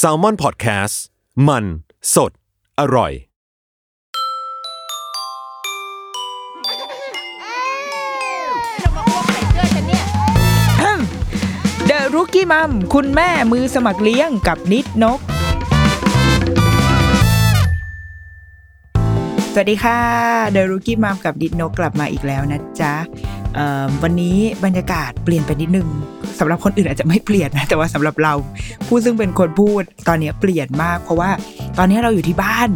s a l ม o n PODCAST มัน สด อร่อยเดอะรุกี้มัมคุณแม่มือสมัครเลี้ยงกับนิดนก สวัสดีค่ะเดอะรุกี้มัมกับนิดนกกลับมาอีกแล้วนะจ๊ะ เอ่อวันนี้บรรยากาศเปลี่ยนไปนิดนึง สำหรับคนอื่นอาจจะไม่เปลี่ยนนะแต่ว่าสำหรับเราผู้ซึ่งเป็นคนพูดตอนนี้เปลี่ยนมาก เพราะว่าตอนนี้เราอยู่ที่บ้าน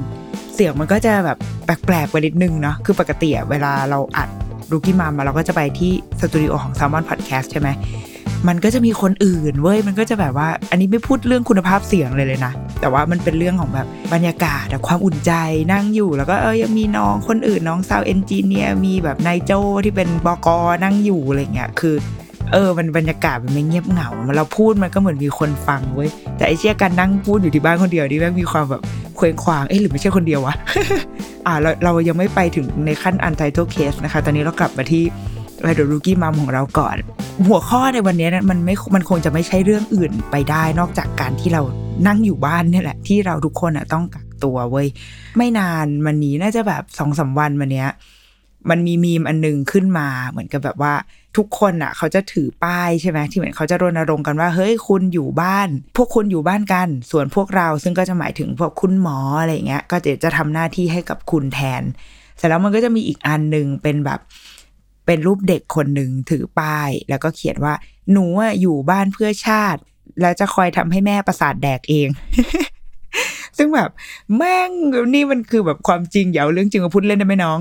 เสียงมันก็จะแบบแปลกๆไปนิดนึงเนาะคือปกติเวลาเราอัดรุกี้มัมมาเราก็จะไปที่สตูดิโอของ s ซ l m o n Podcast ใช่ไหมมันก็จะมีคนอื่นเว้ยมันก็จะแบบว่า อันนี้ไม่พูดเรื่องคุณภาพเสียงเลยเลยนะ แต่ว่ามันเป็นเรื่องของแบบบรรยากาศอะความอุ่นใจนั่งอยู่ แล้วก็เออยังมีน้องคนอื่นน้องซาวเอนจิเนียร์มีแบบนายโจที่เป็นบกนั่งอยู่อะไรเงี้ยคือ เออมันบรรยากาศมันไม่เงียบเหงา เราพูดมันก็เหมือนมีคนฟังเว้ย แต่ไอเชี่ยการนั่งพูดอยู่ที่บ้านคนเดียวนี่แม่งมีความแบบเคว้งคว้าง เอ๊ะหรือไม่ใช่คนเดียววะ อ่าเราเรายังไม่ไปถึงในขั้น untitled case นะคะ ตอนนี้เรากลับมาที่ r ด d รูกี้มัมของเราก่อน หัวข้อในวันนี้นะมันไม่ มันคงจะไม่ใช่เรื่องอื่นไปได้ นอกจากการที่เรานั่งอยู่บ้านนี่แหละ ที่เราทุกคนอะต้องกักตัวเว้ย ไม่นานมันนี้น่าจะแบบสองสาวันมาเนี้ย มันมีมีมอันหนึงขึ้นมาเหมือนกับแบบว่า ทุกคนอะ เขาจะถือป้ายใช่ไหมที่เหมือนเขาจะรณรงค์กันว่า เฮ้ยคุณอยู่บ้าน พวกคุณอยู่บ้านกัน ส่วนพวกเราซึ่งก็จะหมายถึงพวกคุณหมออะไรเงี้ย ก็จะจะทำหน้าที่ให้กับคุณแทน เสร็จแล้วมันก็จะมีอีกอันหนึ่งเป็นแบบ เป็นรูปเด็กคนหนึ่งถือป้าย แล้วก็เขียนว่า หนูอะอยู่บ้านเพื่อชาติ แล้วจะคอยทำให้แม่ประสาทแดกเองซึ่งแบบแม่งนี่มันคือแบบความจริงอย่าเอาเรื่องจริงมาพูดเล่นได้ไหมน้อง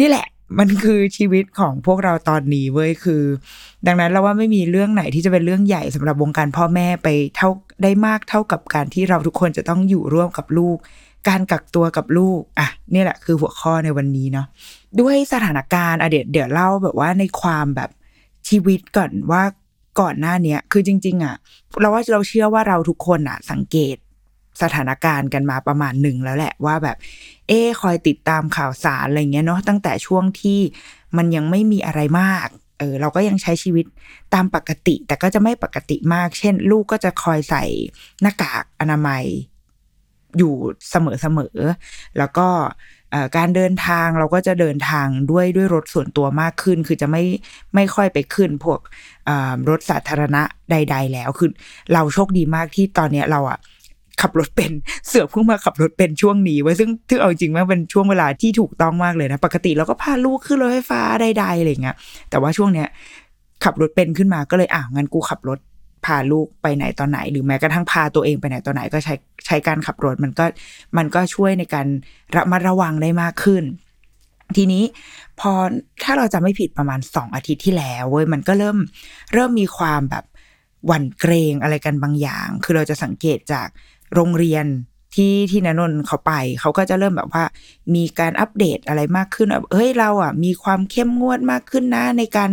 นี่แหละ มันคือชีวิตของพวกเราตอนนี้เว้ยคือ ดังนั้นเราว่าไม่มีเรื่องไหนที่จะเป็นเรื่องใหญ่สำหรับวงการพ่อแม่ไปเท่าได้มากเท่ากับการที่เราทุกคนจะต้องอยู่ร่วมกับลูก การกักตัวกับลูกอะนี่แหละคือหัวข้อในวันนี้เนาะด้วยสถานการณ์อะเดี๋ยวเดี๋ยวเล่าแบบว่าในความแบบชีวิตก่อนว่าก่อนหน้าเนี้ยคือจริง ๆ อะ เราว่าเราเชื่อว่าเราทุกคนอะ สังเกต สถานการณ์กันมาประมาณหนึ่งแล้วแหละว่าแบบ เอ๊ะคอยติดตามข่าวสารอะไรเงี้ยเนาะตั้งแต่ช่วงที่มันยังไม่มีอะไรมากเออเราก็ยังใช้ชีวิตตามปกติ แต่ก็จะไม่ปกติมาก เช่น ลูกก็จะคอยใส่หน้ากากอนามัยอยู่เสมอๆแล้วก็การเดินทางเราก็จะเดินทางด้วยด้วยรถส่วนตัวมากขึ้น คือจะไม่ไม่ค่อยไปขึ้นพวกรถสาธารณะใด ๆ แล้วคือเราโชคดีมากที่ตอนเนี้ยเราอะ ขับรถเป็นเสือเพิ่งมาขับรถเป็นช่วงนี้ไว้ยซึ่งที่เอาจริงๆมันเป็นช่วงเวลาที่ถูกต้องมากเลยนะ ปกติเราก็พาลูกขึ้นรถไฟฟ้าใดๆอะไรเงี้ยแต่ว่าช่วงเนี้ย ขับรถเป็นขึ้นมาก็เลยอะงั้นกูขับรถพาลูกไปไหนตอนไหน หรือแม้กระทั่งพาตัวเองไปไหนตอนไหนก็ใช้ใช้การขับรถมันก็มันก็ช่วยในการระมัดระวังได้มากขึ้น ทีนี้พอถ้าเราจะไม่ผิดประมาณสองอาทิตย์ที่แล้วเว้ยมันก็เริ่มเริ่มมีความแบบหวั่นเกรงอะไรกันบางอย่าง คือเราจะสังเกตจาก โรงเรียนที่ที่นนนเขาไป เขาก็จะเริ่มแบบว่า มีการอัปเดตอะไรมากขึ้นแบบเฮ้ยเราอะมีความเข้มงวดมากขึ้นนะ ในการ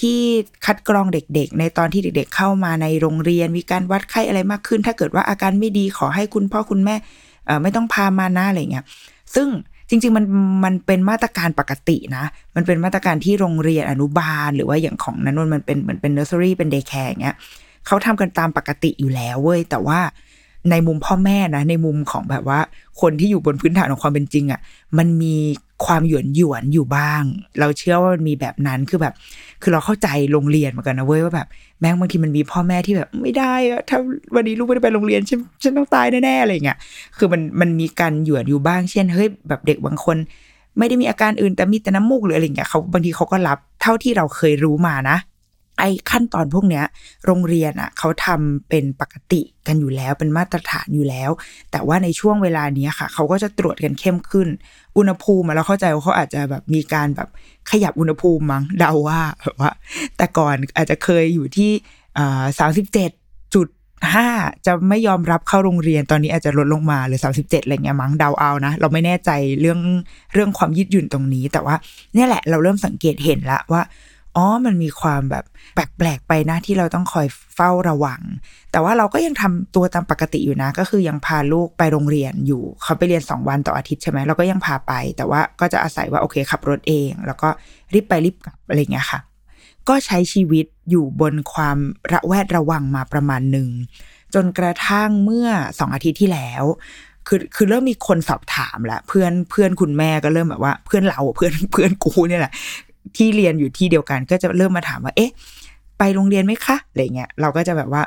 ที่คัดกรองเด็กๆ ในตอนที่เด็ก ๆ เข้ามาในโรงเรียน มีการวัดไข้อะไรมากขึ้น ถ้าเกิดว่าอาการไม่ดีขอให้คุณพ่อคุณแม่ไม่ต้องพามานะอะไรเงี้ยซึ่งจริง ๆ มันมันเป็นมาตรการปกตินะ มันเป็นมาตรการที่โรงเรียนอนุบาล หรือว่าอย่างของนันนนมันเป็นเหมือนเป็นเนอร์เซอรี่เป็น daycare เงี้ยเขาทำกันตามปกติอยู่แล้วเว้ยแต่ว่า ในมุมพ่อแม่นะ ในมุมของแบบว่า คนที่อยู่บนพื้นฐานของความเป็นจริงอะ่ะ มันมีความหยวนหยวนอยู่บ้าง เราเชื่อว่ามันมีแบบนั้นคือแบบ คือเราเข้าใจโรงเรียนเหมือนกันนะเว้ยว่าแบบแม่งบางทีมันมีพ่อแม่ที่แบบไม่ได้อะถ้าวันนี้ลูกไม่ได้ไปโรงเรียนฉันฉันต้องตายแน่ๆอะไรเงี้ยคือมันมันมีการหยวนอยู่บ้าง เช่นเฮ้ยแบบเด็กบางคน ไม่ได้มีอาการอื่นแต่มีแต่น้ำมูกหรืออะไรเงี้ยเขาบางทีเขาก็รับเท่าที่เราเคยรู้มานะ ไอ้ขั้นตอนพวกเนี้ยโรงเรียนอะเขาทำเป็นปกติกันอยู่แล้วเป็นมาตรฐานอยู่แล้ว แต่ว่าในช่วงเวลาเนี้ยค่ะ เขาก็จะตรวจกันเข้มขึ้น อุณหภูมิเราเข้าใจว่าเขาอาจจะแบบมีการแบบขยับอุณหภูมิมั้งเดาว่าแบบว่า แต่ก่อนอาจจะเคยอยู่ที่สามสิบเจ็ดจุดห้าจะไม่ยอมรับเข้าโรงเรียนตอนนี้อาจจะลดลงมาเหรือสามสิบเจ็ดอะไรเงี้ยมั้งเดาเอานะ เราไม่แน่ใจเรื่องเรื่องความยืดหยุ่นตรงนี้ แต่ว่าเนี่ยแหละเราเริ่มสังเกตเห็นละว่า อ๋อมันมีความแบบแปลกๆไปนะที่เราต้องคอยเฝ้าระวัง แต่ว่าเราก็ยังทำตัวตามปกติอยู่นะ ก็คือยังพาลูกไปโรงเรียนอยู่ เขาไปเรียนสองวันต่ออาทิตย์ใช่ไหมเราก็ยังพาไป แต่ว่าก็จะอาศัยว่าโอเคขับรถเอง แล้วก็รีบไปรีบกลับอะไรเงี้ยค่ะ ก็ใช้ชีวิตอยู่บนความระแวดระวังมาประมาณหนึ่งจนกระทั่งเมื่อสองอาทิตย์ที่แล้วคือคือเริ่มมีคนสอบถามแล้วเพื่อนเพื่อนคุณแม่ก็เริ่มแบบว่าเพื่อนเราเพื่อนเพื่อนกูเนี่ยแหละ ที่เรียนอยู่ที่เดียวกัน ก็จะเริ่มมาถามว่า เอ๊ะ ไปโรงเรียนไหมคะอะไรเงี้ยเราก็จะแบบว่า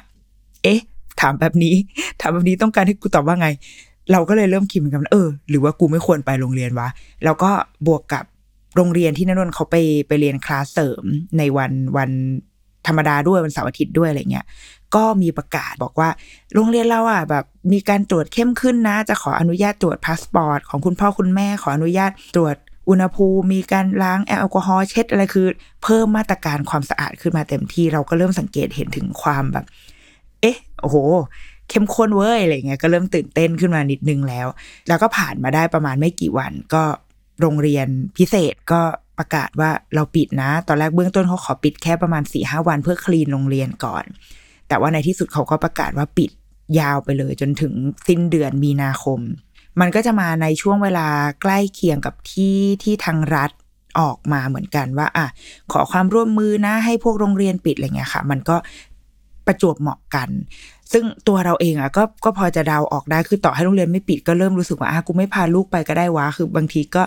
เอ๊ะ ถามแบบนี้ ถามแบบนี้ต้องการให้กูตอบว่าไง เราก็เลยเริ่มคิดเหมือนกันเออ หรือว่ากูไม่ควรไปโรงเรียนวะแล้วก็บวกกับโรงเรียนที่นนนเขาไปไปเรียนคลาสเสริมในวันวันธรรมดาด้วยวันเสาร์อาทิตย์ด้วยอะไรเงี้ย ก็มีประกาศบอกว่า โรงเรียนเราอะแบบมีการตรวจเข้มขึ้นนะ จะขออนุญาตตรวจพาสปอร์ตของคุณพ่อคุณแม่ขออนุญาตตรวจ อุณหภูมิมีการล้างแอลกอฮอล์เช็ดอะไรคือ เพิ่มมาตรการความสะอาดขึ้นมาเต็มที่เราก็เริ่มสังเกตเห็นถึงความแบบ เอ๊ะโอ้โห เข้มข้นเว้ยอะไรเงี้ยก็เริ่มตื่นเต้นขึ้นมานิดนึงแล้ว แล้วก็ผ่านมาได้ประมาณไม่กี่วัน ก็โรงเรียนพิเศษก็ประกาศว่าเราปิดนะ ตอนแรกเบื้องต้นเขาขอปิดแค่ประมาณสี่ห้าวันเพื่อคลีนโรงเรียนก่อน แต่ว่าในที่สุดเขาก็ประกาศว่าปิดยาวไปเลยจนถึงสิ้นเดือนมีนาคม มันก็จะมาในช่วงเวลาใกล้เคียงกับที่ที่ทางรัฐออกมาเหมือนกันว่าอะขอความร่วมมือนะ ให้พวกโรงเรียนปิดอะไรเงี้ยค่ะ มันก็ประจวบเหมาะกัน ซึ่งตัวเราเองอะก็ก็พอจะเดาออกได้คือต่อให้โรงเรียนไม่ปิดก็เริ่มรู้สึกว่าอะกูไม่พาลูกไปก็ได้วะคือบางทีก็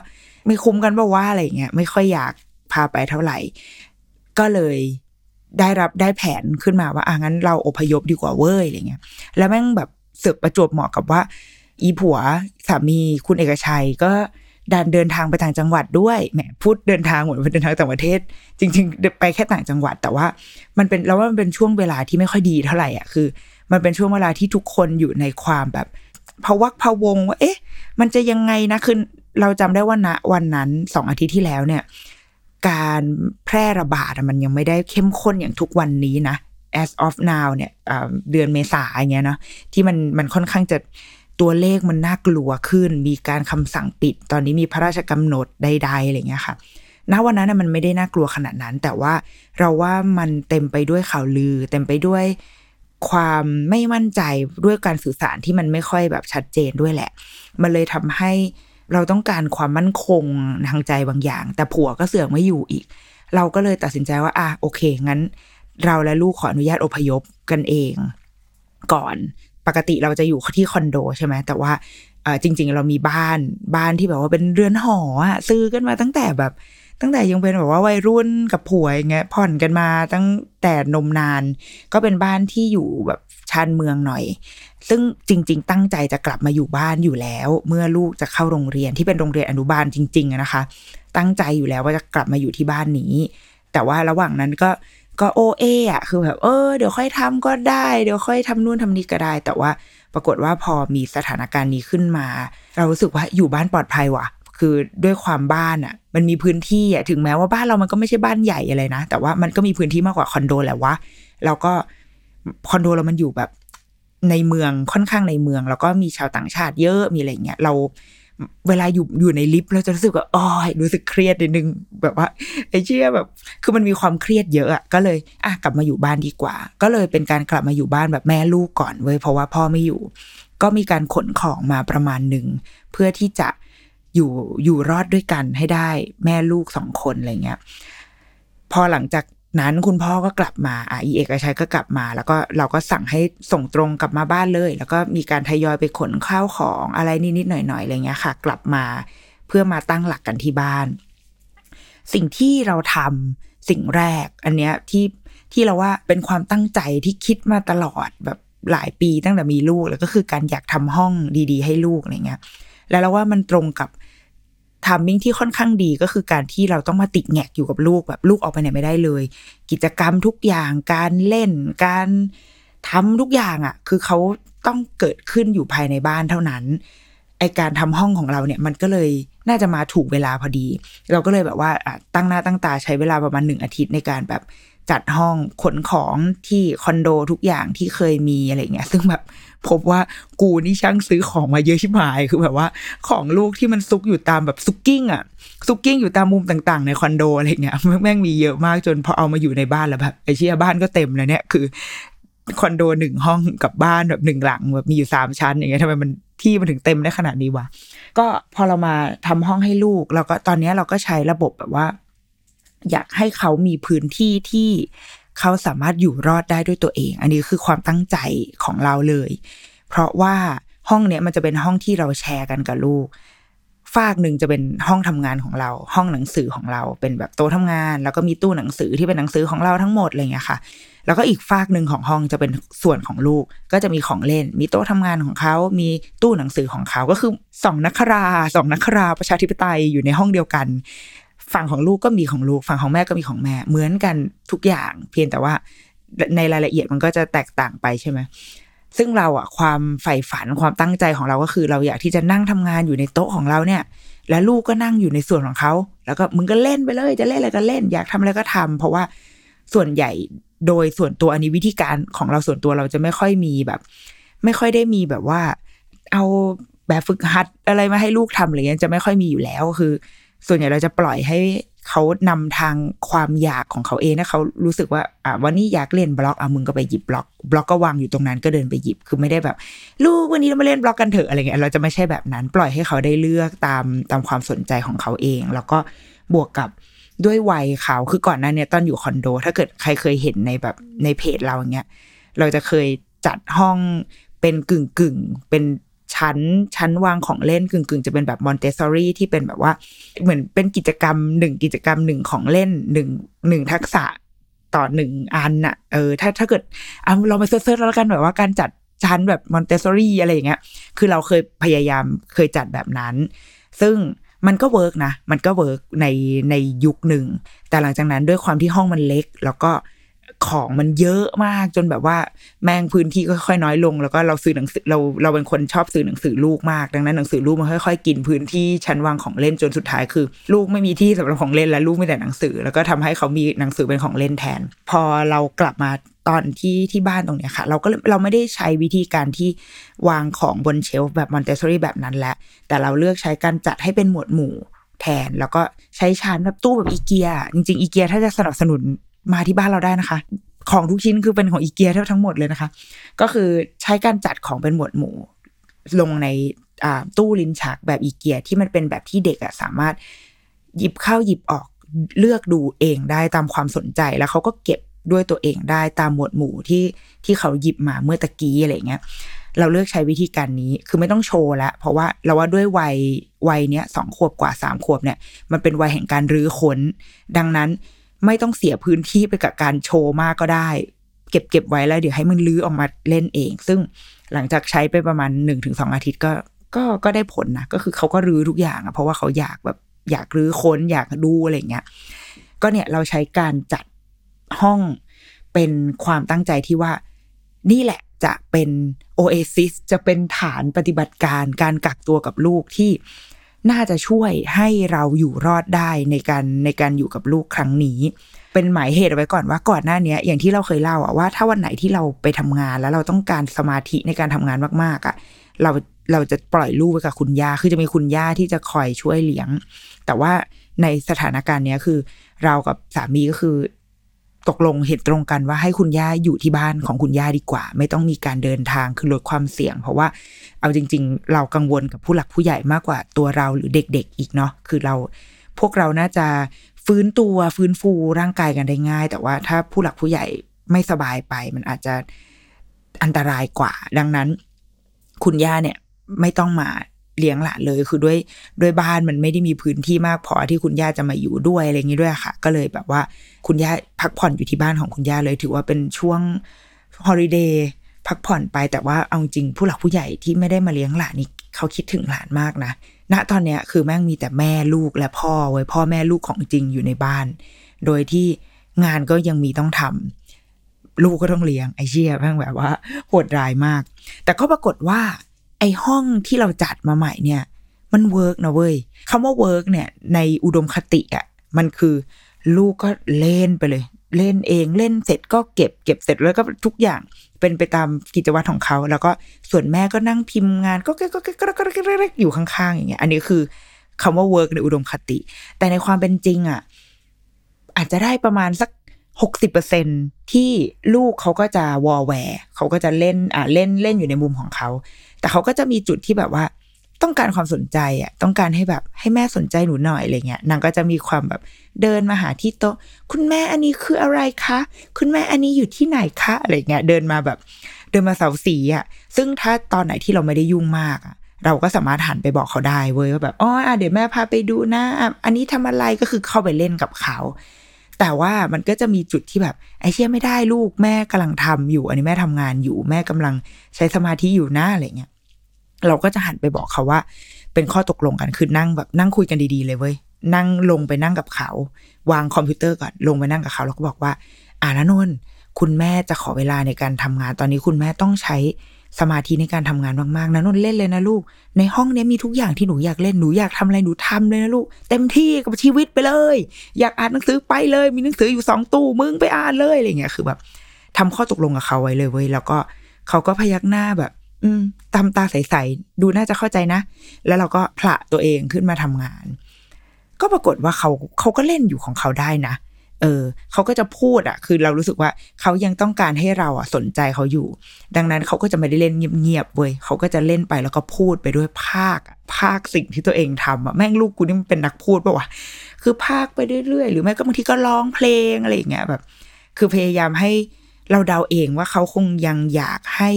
ไม่คุ้มกันว่าว่าอะไรเงี้ยไม่ค่อยอยากพาไปเท่าไหร่ ก็เลยได้รับได้แผนขึ้นมาว่าอะงั้นเราอพยพดีกว่าเว้ยอะไรเงี้ยแล้วแม่งแบบเสือกประจวบเหมาะกับว่า อีผัวสามีคุณเอกชัยก็ดันเดินทางไปต่างจังหวัดด้วยแหมพูดเดินทางเหมือนเป็นเดินทางต่างประเทศ จริง ๆ ไปแค่ต่างจังหวัด แต่ว่ามันเป็นแล้วว่ามันเป็นช่วงเวลาที่ไม่ค่อยดีเท่าไหร่อะคือ มันเป็นช่วงเวลาที่ทุกคนอยู่ในความแบบภวักพวงว่าเอ๊ะ มันจะยังไงนะคือเราจำได้ว่าณวันนั้นสองอาทิตย์ที่แล้วเนี่ย การแพร่ระบาดมันยังไม่ได้เข้มข้นอย่างทุกวันนี้นะ as of now เนี่ยเดือนเมษาอย่างเงี้ยเนาะที่มันมันค่อนข้างจะ ตัวเลขมันน่ากลัวขึ้น มีการคำสั่งปิด ตอนนี้มีพระราชกำหนดใดๆอะไรเงี้ยค่ะณวันนั้นมันไม่ได้น่ากลัวขนาดนั้น แต่ว่าเราว่ามันเต็มไปด้วยข่าวลือ เต็มไปด้วยความไม่มั่นใจด้วยการสื่อสารที่มันไม่ค่อยแบบชัดเจนด้วยแหละ มันเลยทำให้เราต้องการความมั่นคงทางใจบางอย่าง แต่ผัวก็เสื่อกไม่อยู่อีก เราก็เลยตัดสินใจว่าอะโอเค งั้น เราและลูกขออนุญาตอพยพกันเอง ก่อน ปกติเราจะอยู่ที่คอนโดใช่ไหมแต่ว่าจริง ๆ เรามีบ้านบ้านที่แบบว่าเป็นเรือนหออะซื้อกันมาตั้งแต่แบบ ตั้งแต่ยังเป็นแบบว่าวัยรุ่นกับผัวอย่างเงี้ยผ่อนกันมาตั้งแต่นมนาน ก็เป็นบ้านที่อยู่แบบชานเมืองหน่อย ซึ่งจริง ๆ ตั้งใจจะกลับมาอยู่บ้านอยู่แล้ว เมื่อลูกจะเข้าโรงเรียนที่เป็นโรงเรียนอนุบาลจริง ๆนะคะ ตั้งใจอยู่แล้วว่าจะกลับมาอยู่ที่บ้านนี้ แต่ว่าระหว่างนั้นก็ ก็โอเออะคือแบบเออเดี๋ยวค่อยทำก็ได้ เดี๋ยวค่อยทำนู่นทำนี่ก็ได้ แต่ว่าปรากฏว่าพอมีสถานการณ์นี้ขึ้นมา เรารู้สึกว่าอยู่บ้านปลอดภัยว่ะ คือด้วยความบ้านอะมันมีพื้นที่อะถึงแม้ว่าบ้านเรามันก็ไม่ใช่บ้านใหญ่อะไรนะ แต่ว่ามันก็มีพื้นที่มากกว่าคอนโดแหละวะแล้วก็คอนโดเรามันอยู่แบบในเมืองค่อนข้างในเมือง แล้วก็มีชาวต่างชาติเยอะมีอะไรเงี้ยเรา เวลาอยู่อยู่ในลิฟต์เราจะรู้สึกว่าอ๋อรู้สึกเครียดนิดนึงแบบว่าไอ้เชี่ยแบบ คือมันมีความเครียดเยอะอะก็เลยอะกลับมาอยู่บ้านดีกว่า ก็เลยเป็นการกลับมาอยู่บ้านแบบแม่ลูกก่อนเว้ยเพราะว่าพ่อไม่อยู่ ก็มีการขนของมาประมาณหนึ่งเพื่อที่จะอยู่อยู่รอดด้วยกันให้ได้แม่ลูกสองคนอะไรเงี้ยพอหลังจาก นั้นคุณพ่อก็กลับมาอะอีเอกชัยก็กลับมา แล้วก็เราก็สั่งให้ส่งตรงกลับมาบ้านเลย แล้วก็มีการทยอยไปขนข้าวของอะไรนิดๆหน่อยๆอะไรเงี้ยค่ะ กลับมาเพื่อมาตั้งหลักกันที่บ้าน สิ่งที่เราทำสิ่งแรก อันเนี้ยที่ที่เราว่าเป็นความตั้งใจที่คิดมาตลอดแบบหลายปีตั้งแต่มีลูกแล้วก็คือการอยากทำห้องดี ๆ ให้ลูกอะไรเงี้ย แล้วเราว่ามันตรงกับ ทามมิ่งที่ค่อนข้างดีก็คือการที่เราต้องมาติดแงกอยู่กับลูกแบบลูกออกไปไหนไม่ได้เลย กิจกรรมทุกอย่างการเล่นการทำทุกอย่างอะ่ะ คือเขาต้องเกิดขึ้นอยู่ภายในบ้านเท่านั้นไอการทำห้องของเราเนี่ยมันก็เลยน่าจะมาถูกเวลาพอดี เราก็เลยแบบว่าตั้งหน้าตั้งตาใช้เวลาประมาณหนึ่งอาทิตย์ในการแบบจัดห้องขนของที่คอนโดทุกอย่างที่เคยมีอะไรเงี้ย ซึ่งแบบ พบว่ากูนี่ช่างซื้อของมาเยอะชิบหาย คือแบบว่าของลูกที่มันซุกอยู่ตามแบบซุกกิ้งอะซุกกิ้งอยู่ตามมุมต่างๆ ในคอนโดอะไรเงี้ยแม่งมีเยอะมากจนพอเอามาอยู่ในบ้านแล้วแบบไอ้เชี่ยบ้านก็เต็มแล้วเนี่ยคือคอนโดหนึ่งห้องกับบ้านแบบหนึ่งหลังแบบมีอยู่สามชั้นอย่างเงี้ยทำไมมันที่มันถึงเต็มได้ขนาดนี้วะก็พอเรามาทำห้องให้ลูกเราก็ตอนนี้เราก็ใช้ระบบแบบว่า อยากให้เขามีพื้นที่ที่ เขาสามารถอยู่รอดได้ด้วยตัวเอง อันนี้คือความตั้งใจของเราเลย เพราะว่าห้องเนี้ยมันจะเป็นห้องที่เราแชร์กันกับลูกฝากหนึ่งจะเป็นห้องทำงานของเรา ห้องหนังสือของเรา เป็นแบบโต๊ะทำงาน แล้วก็มีตู้หนังสือที่เป็นหนังสือของเราทั้งหมดอะไรเงี้ยค่ะ แล้วก็อีกฝากหนึ่งของห้องจะเป็นส่วนของลูก ก็จะมีของเล่น มีโต๊ะทำงานของเขา มีตู้หนังสือของเขา ก็คือสองนักคราสองนักคราประชาธิปไตยอยู่ในห้องเดียวกัน ฝั่งของลูกก็มีของลูก ฝั่งของแม่ก็มีของแม่ เหมือนกันทุกอย่าง เพียงแต่ว่าในรายละเอียดมันก็จะแตกต่างไปใช่ไหมซึ่งเราอะความใฝ่ฝันความตั้งใจของเราก็คือ เราอยากที่จะนั่งทำงานอยู่ในโต๊ะของเราเนี่ย และลูกก็นั่งอยู่ในส่วนของเขา แล้วก็มึงก็เล่นไปเลย จะเล่นอะไรก็เล่น อยากทำอะไรก็ทำเพราะว่าส่วนใหญ่โดยส่วนตัวอันนี้วิธีการของเราส่วนตัวเราจะไม่ค่อยมีแบบ ไม่ค่อยได้มีแบบว่า เอาแบบฝึกหัดอะไรมาให้ลูกทำอะไรเงี้ยจะไม่ค่อยมีอยู่แล้วคือ ส่วนใหญ่เราจะปล่อยให้เขานำทางความอยากของเขาเองนะเขารู้สึกว่าอะวันนี้อยากเล่นบล็อกอะมึงก็ไปหยิบบล็อก บล็อกก็วางอยู่ตรงนั้นก็เดินไปหยิบคือไม่ได้แบบ ลูกวันนี้เรามาเล่นบล็อกกันเถอะอะไรเงี้ยเราจะไม่ใช่แบบนั้น ปล่อยให้เขาได้เลือกตามตามความสนใจของเขาเอง แล้วก็บวกกับด้วยวัยเขาคือก่อนหน้านี้ตอนอยู่คอนโด ถ้าเกิดใครเคยเห็นในแบบในเพจเราอย่างเงี้ยเราจะเคยจัดห้องเป็นกึ่งกึ่งเป็น ชั้นชั้นวางของเล่นกึ่งกึ่งๆ จะเป็นแบบ Montessori ที่เป็นแบบว่า เหมือนเป็นกิจกรรมหนึ่งกิจกรรมหนึ่งของเล่นหนึ่งหนึ่งทักษะต่อหนึ่งอันน่ะเออถ้าถ้าเกิดเอาเราไป search แล้วกันแบบว่าการจัดชั้นแบบ Montessori อะไรอย่างเงี้ย คือเราเคยพยายามเคยจัดแบบนั้น ซึ่งมันก็ work นะ มันก็ work ในในยุคหนึ่ง แต่หลังจากนั้นด้วยความที่ห้องมันเล็ก แล้วก็ ของมันเยอะมากจนแบบว่าแม่งพื้นที่ก็ค่อยน้อยลง แล้วก็เราซื้อหนังสือเราเราเป็นคนชอบซื้อหนังสือลูกมาก ดังนั้นหนังสือลูกมันค่อยๆกินพื้นที่ชั้นวางของเล่นจนสุดท้ายคือ ลูกไม่มีที่สำหรับของเล่นแล้วลูกมีแต่หนังสือ แล้วก็ทำให้เขามีหนังสือเป็นของเล่นแทน พอเรากลับมาตอนที่ที่บ้านตรงเนี้ยค่ะ เราก็เราไม่ได้ใช้วิธีการที่วางของบนเชลฟ์แบบมอนเตสซอรี่แบบนั้นแหละแต่เราเลือกใช้การจัดให้เป็นหมวดหมู่แทนแล้วก็ใช้ชานแบบตู้แบบอีเกีย จริงๆอีเกียถ้าจะสนับสนุน มาที่บ้านเราได้นะคะ ของทุกชิ้นคือเป็นของอีเกียทั้งหมดเลยนะคะ ก็คือใช้การจัดของเป็นหมวดหมู่ ลงในตู้ลิ้นชักแบบอีเกียที่มันเป็นแบบที่เด็กอะสามารถหยิบเข้าหยิบออกเลือกดูเองได้ตามความสนใจแล้วเขาก็เก็บด้วยตัวเองได้ตามหมวดหมู่ที่ที่เขาหยิบมาเมื่อตะกี้อะไรเงี้ยเราเลือกใช้วิธีการนี้คือไม่ต้องโชว์ล้วเพราะว่าเราว่าด้วยวัยวัยเนี้ยสองขวบกว่าสามขวบเนี่ย มันเป็นวัยแห่งการรื้อค้น ดังนั้น ไม่ต้องเสียพื้นที่ไปกับการโชว์มากก็ได้ เก็บเก็บไว้แล้วเดี๋ยวให้มันลื้อออกมาเล่นเอง ซึ่งหลังจากใช้ไปประมาณหนึ่งถึงสองอาทิตย์ก็ก็ก็ได้ผลนะก็คือเขาก็รื้อทุกอย่างอะเพราะว่าเขาอยากแบบอยากรื้อค้นอยากดูอะไรเงี้ยก็เนี่ยเราใช้การจัดห้องเป็นความตั้งใจที่ว่า นี่แหละจะเป็นโอเอซิสจะเป็นฐานปฏิบัติการการกักตัวกับลูกที่ น่าจะช่วยให้เราอยู่รอดได้ในการในการอยู่กับลูกครั้งนี้ เป็นหมายเหตุไว้ก่อนว่าก่อนหน้านี้อย่างที่เราเคยเล่าอะว่า ถ้าวันไหนที่เราไปทำงานแล้วเราต้องการสมาธิในการทำงานมากๆอะเราเราจะปล่อยลูกไปกับคุณย่าคือจะมีคุณย่าที่จะคอยช่วยเลี้ยง แต่ว่าในสถานการณ์เนี้ยคือ เรากับสามีก็คือ ตกลงเห็นตรงกันว่าให้คุณย่าอยู่ที่บ้านของคุณย่าดีกว่า ไม่ต้องมีการเดินทางคือลดความเสี่ยง เพราะว่าเอาจริง ๆ เรากังวลกับผู้หลักผู้ใหญ่มากกว่าตัวเราหรือเด็ก ๆ อีกเนาะคือเราพวกเราน่าจะฟื้นตัวฟื้นฟูร่างกายกันได้ง่าย แต่ว่าถ้าผู้หลักผู้ใหญ่ไม่สบายไป มันอาจจะอันตรายกว่า ดังนั้น คุณย่าเนี่ยไม่ต้องมา เลี้ยงหลานเลย คือด้วยด้วยบ้านมันไม่ได้มีพื้นที่มากพอที่คุณย่าจะมาอยู่ด้วยอะไรอย่างนี้ด้วยค่ะ ก็เลยแบบว่าคุณย่าพักผ่อนอยู่ที่บ้านของคุณย่าเลย ถือว่าเป็นช่วงฮอลิเดย์พักผ่อนไปแต่ว่าเอาจริงผู้หลักผู้ใหญ่ที่ไม่ได้มาเลี้ยงหลานนี่เขาคิดถึงหลานมากนะณตอนเนี้ยคือแม่งมีแต่แม่ลูกและพ่อไว้พ่อแม่ลูกของจริงอยู่ในบ้าน โดยที่งานก็ยังมีต้องทำลูกก็ต้องเลี้ยงไอ้เชี่ยแม่งแบบว่าโหดร้ายมาก แต่ก็ปรากฏว่า ไอ้ห้องที่เราจัดมาใหม่เนี่ย มัน work นะเว้ยคำว่า work เนี่ย ในอุดมคติอะ่ะมันคือลูกก็เล่นไปเลย เล่นเองเล่นเสร็จก็เก็บเก็บเสร็จแล้วก็ทุกอย่างเป็นไปตามกิจวัตรของเขา แล้วก็ส่วนแม่ก็นั่งพิมพ์งานก็ก็ก็ก็ก็ก็อยู่ข้างๆอย่างเงี้ย อันนี้คือคำว่า work ในอุดมคติ แต่ในความเป็นจริงอะอาจจะได้ประมาณสัก หกสิบเปอร์เซ็นที่ลูกเขาก็จะวอลแวร์เขาก็จะเล่นอ่าเล่นเล่นอยู่ในมุมของเขา แต่เขาก็จะมีจุดที่แบบว่าต้องการความสนใจอะต้องการให้แบบให้แม่สนใจหนูหน่อยอะไรเงี้ยนางก็จะมีความแบบเดินมาหาที่โต๊ะคุณแม่อันนี้คืออะไรคะคุณแม่อันนี้อยู่ที่ไหนคะอะไรเงี้ยเดินมาแบบ เดินมาเสาสีอะ ซึ่งถ้าตอนไหนที่เราไม่ได้ยุ่งมากอะเราก็สามารถหันไปบอกเขาได้เว้ยว่าแบบอ๋อเดี๋ยวแม่พาไปดูนะ อันนี้ทำอะไรก็คือเข้าไปเล่นกับเขา แต่ว่ามันก็จะมีจุดที่แบบไอ้เชี่ยไม่ได้ลูกแม่กำลังทำอยู่ อันนี้แม่ทำงานอยู่แม่กำลังใช้สมาธิอยู่นะอะไรเงี้ยเราก็จะหันไปบอกเขาว่า เป็นข้อตกลงกันคือนั่งแบบนั่งคุยกันดีๆเลยเว้ยนั่งลงไปนั่งกับเขา วางคอมพิวเตอร์ก่อนลงไปนั่งกับเขาแล้วก็บอกว่า อ่านะนนคุณแม่จะขอเวลาในการทำงาน ตอนนี้คุณแม่ต้องใช้ สมาธิในการทำงานมากๆนะนนเล่นเลยนะลูก ในห้องนี้มีทุกอย่างที่หนูอยากเล่นหนูอยากทำอะไรหนูทำเลยนะลูก เต็มที่กับชีวิตไปเลย อยากอ่านหนังสือไปเลย มีหนังสืออยู่สองตู้มึงไปอ่านเลยอะไรเงี้ยคือแบบทำข้อตกลงกับเขาไว้เลยเว้ยแล้วก็เขาก็พยักหน้าแบบ อืมตามตาใสๆดูน่าจะเข้าใจนะ แล้วเราก็ผละตัวเองขึ้นมาทำงาน ก็ปรากฏว่าเขาเขาก็เล่นอยู่ของเขาได้นะเออเขาก็จะพูดอะคือเรารู้สึกว่าเขายังต้องการให้เราอะสนใจเขาอยู่ ดังนั้นเขาก็จะไม่ได้เล่นเงียบๆเว้ยเขาก็จะเล่นไปแล้วก็พูดไปด้วยภาคภาคสิ่งที่ตัวเองทำอะแม่งลูกกูนี่มันเป็นนักพูดปะวะคือภาคไปเรื่อยๆ หรือไม่ก็บางทีก็ร้องเพลงอะไรอย่างเงี้ยแบบ คือพยายามให้เราเดาเองว่าเขาคงยังอยากให้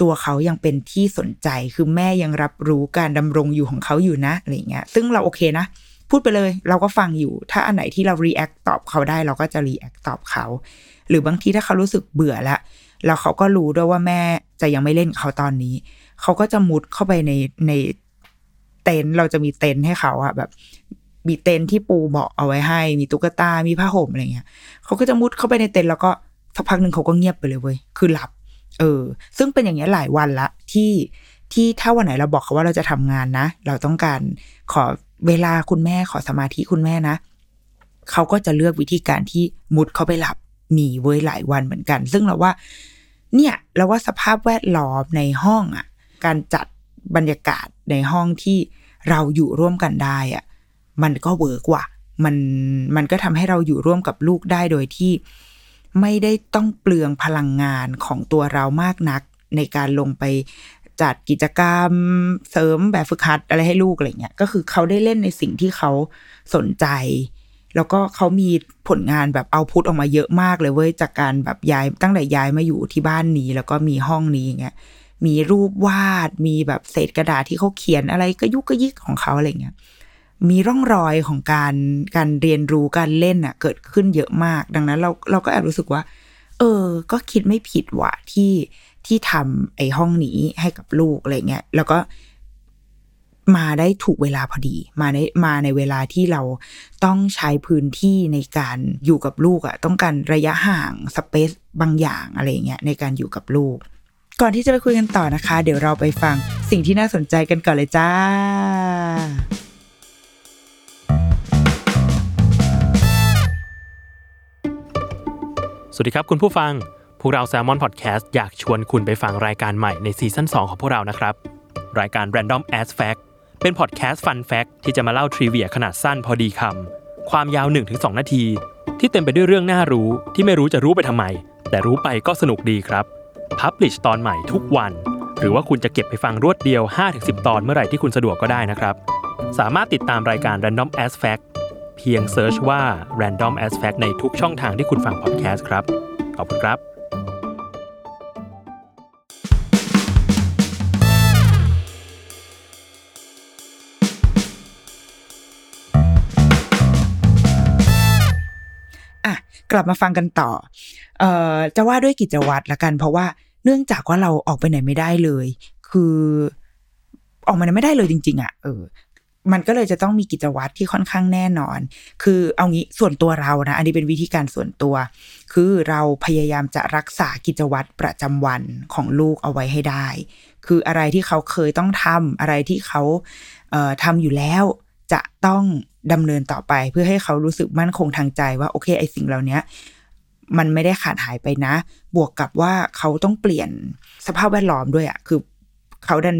ตัวเขายังเป็นที่สนใจคือแม่ยังรับรู้การดำรงอยู่ของเขาอยู่นะอะไรเงี้ย ซึ่งเราโอเคนะ พูดไปเลย เราก็ฟังอยู่ ถ้าอันไหนที่เรา react ตอบเขาได้ เราก็จะ react ตอบเขา หรือบางทีถ้าเขารู้สึกเบื่อแล้วแล้วเขาก็รู้ด้วยว่าแม่จะยังไม่เล่นเขาตอนนี้ เขาก็จะมุดเข้าไปในในเต็นท์เราจะมีเต็นท์ให้เขาอะแบบ มีเต็นท์ที่ปูเบาะเอาไว้ให้ มีตุ๊กตา มีผ้าห่มอะไรเงี้ยเขาก็จะมุดเข้าไปในเต็นท์แล้วก็สักพักหนึ่งเขาก็เงียบไปเลยเว้ยคือหลับ เออ ซึ่งเป็นอย่างเงี้ยหลายวันละที่ที่ถ้าวันไหนเราบอกเขาว่าเราจะทำงานนะ เราต้องการขอ เวลาคุณแม่ขอสมาธิคุณแม่นะ เขาก็จะเลือกวิธีการที่มุดเข้าไปหลับหนีเว้ยหลายวันเหมือนกัน ซึ่งเราว่า เนี่ยเราว่าสภาพแวดล้อมในห้องอะ การจัดบรรยากาศในห้องที่เราอยู่ร่วมกันได้อะ มันก็เวิร์กว่ะ มันมันก็ทำให้เราอยู่ร่วมกับลูกได้โดยที่ไม่ได้ต้องเปลืองพลังงานของตัวเรามากนัก ในการลงไป จัดกิจกรรม เสริมแบบฝึกหัดอะไรให้ลูกอะไรเงี้ยก็คือเขาได้เล่นในสิ่งที่เขาสนใจ แล้วก็เขามีผลงานแบบเอาพุทออกมาเยอะมากเลยเว้ยจากการแบบย้ายตั้งแต่ย้ายมาอยู่ที่บ้านนี้ แล้วก็มีห้องนี้อย่างเงี้ยมีรูปวาด มีแบบเศษกระดาษที่เขาเขียนอะไรก็ยุกก็ยิกของเขาอะไรเงี้ยมีร่องรอยของการการเรียนรู้การเล่นอะ เกิดขึ้นเยอะมาก ดังนั้นเราเราก็แอบรู้สึกว่า เออ ก็คิดไม่ผิดว่ะที่ ที่ทำไอ้ห้องนี้ให้กับลูกอะไรเงี้ยแล้วก็มาได้ถูกเวลาพอดี มาในมาในเวลาที่เราต้องใช้พื้นที่ในการอยู่กับลูกอะต้องการระยะห่างสเปซบางอย่างอะไรเงี้ยในการอยู่กับลูก ก่อนที่จะไปคุยกันต่อนะคะ เดี๋ยวเราไปฟังสิ่งที่น่าสนใจกันก่อนเลยจ้าสวัสดีครับคุณผู้ฟัง พวกเรา Salmon Podcast อยากชวนคุณไปฟังรายการใหม่ในซีซั่น2 ของพวกเรานะครับ รายการ Random As Fact เป็นพอดแคสต์ Fun Fact ที่จะมาเล่าทริเวียขนาดสั้นพอดีคำ ความยาว 1-2 นาที ที่เต็มไปด้วยเรื่องน่ารู้ที่ไม่รู้จะรู้ไปทำไม แต่รู้ไปก็สนุกดีครับ Publish ตอนใหม่ทุกวัน หรือว่าคุณจะเก็บไปฟังรวดเดียว 5-10 ตอนเมื่อไหร่ที่คุณสะดวกก็ได้นะครับ สามารถติดตามรายการ Random As Fact เพียงเซิร์ชว่า Random As Fact ในทุกช่องทางที่คุณฟังพอดแคสต์ครับ ขอบคุณครับ กลับมาฟังกันต่อเอ่อจะว่าด้วยกิจวัตรละกัน เพราะว่าเนื่องจากว่าเราออกไปไหนไม่ได้เลย คือออกมาไไม่ได้เลยจริง ๆอะเออมันก็เลยจะต้องมีกิจวัตรที่ค่อนข้างแน่นอน คือเอางี้ส่วนตัวเรานะ อันนี้เป็นวิธีการส่วนตัว คือเราพยายามจะรักษากิจวัตรประจำวันของลูกเอาไว้ให้ได้ คืออะไรที่เขาเคยต้องทำอะไรที่เขาเอ่อทำอยู่แล้ว จะต้องดำเนินต่อไปเพื่อให้เขารู้สึกมั่นคงทางใจว่าโอเคไอสิ่งเหล่านี้มันไม่ได้ขาดหายไปนะ บวกกับว่าเขาต้องเปลี่ยนสภาพแวดล้อมด้วยอะ่ะคือเขาดัน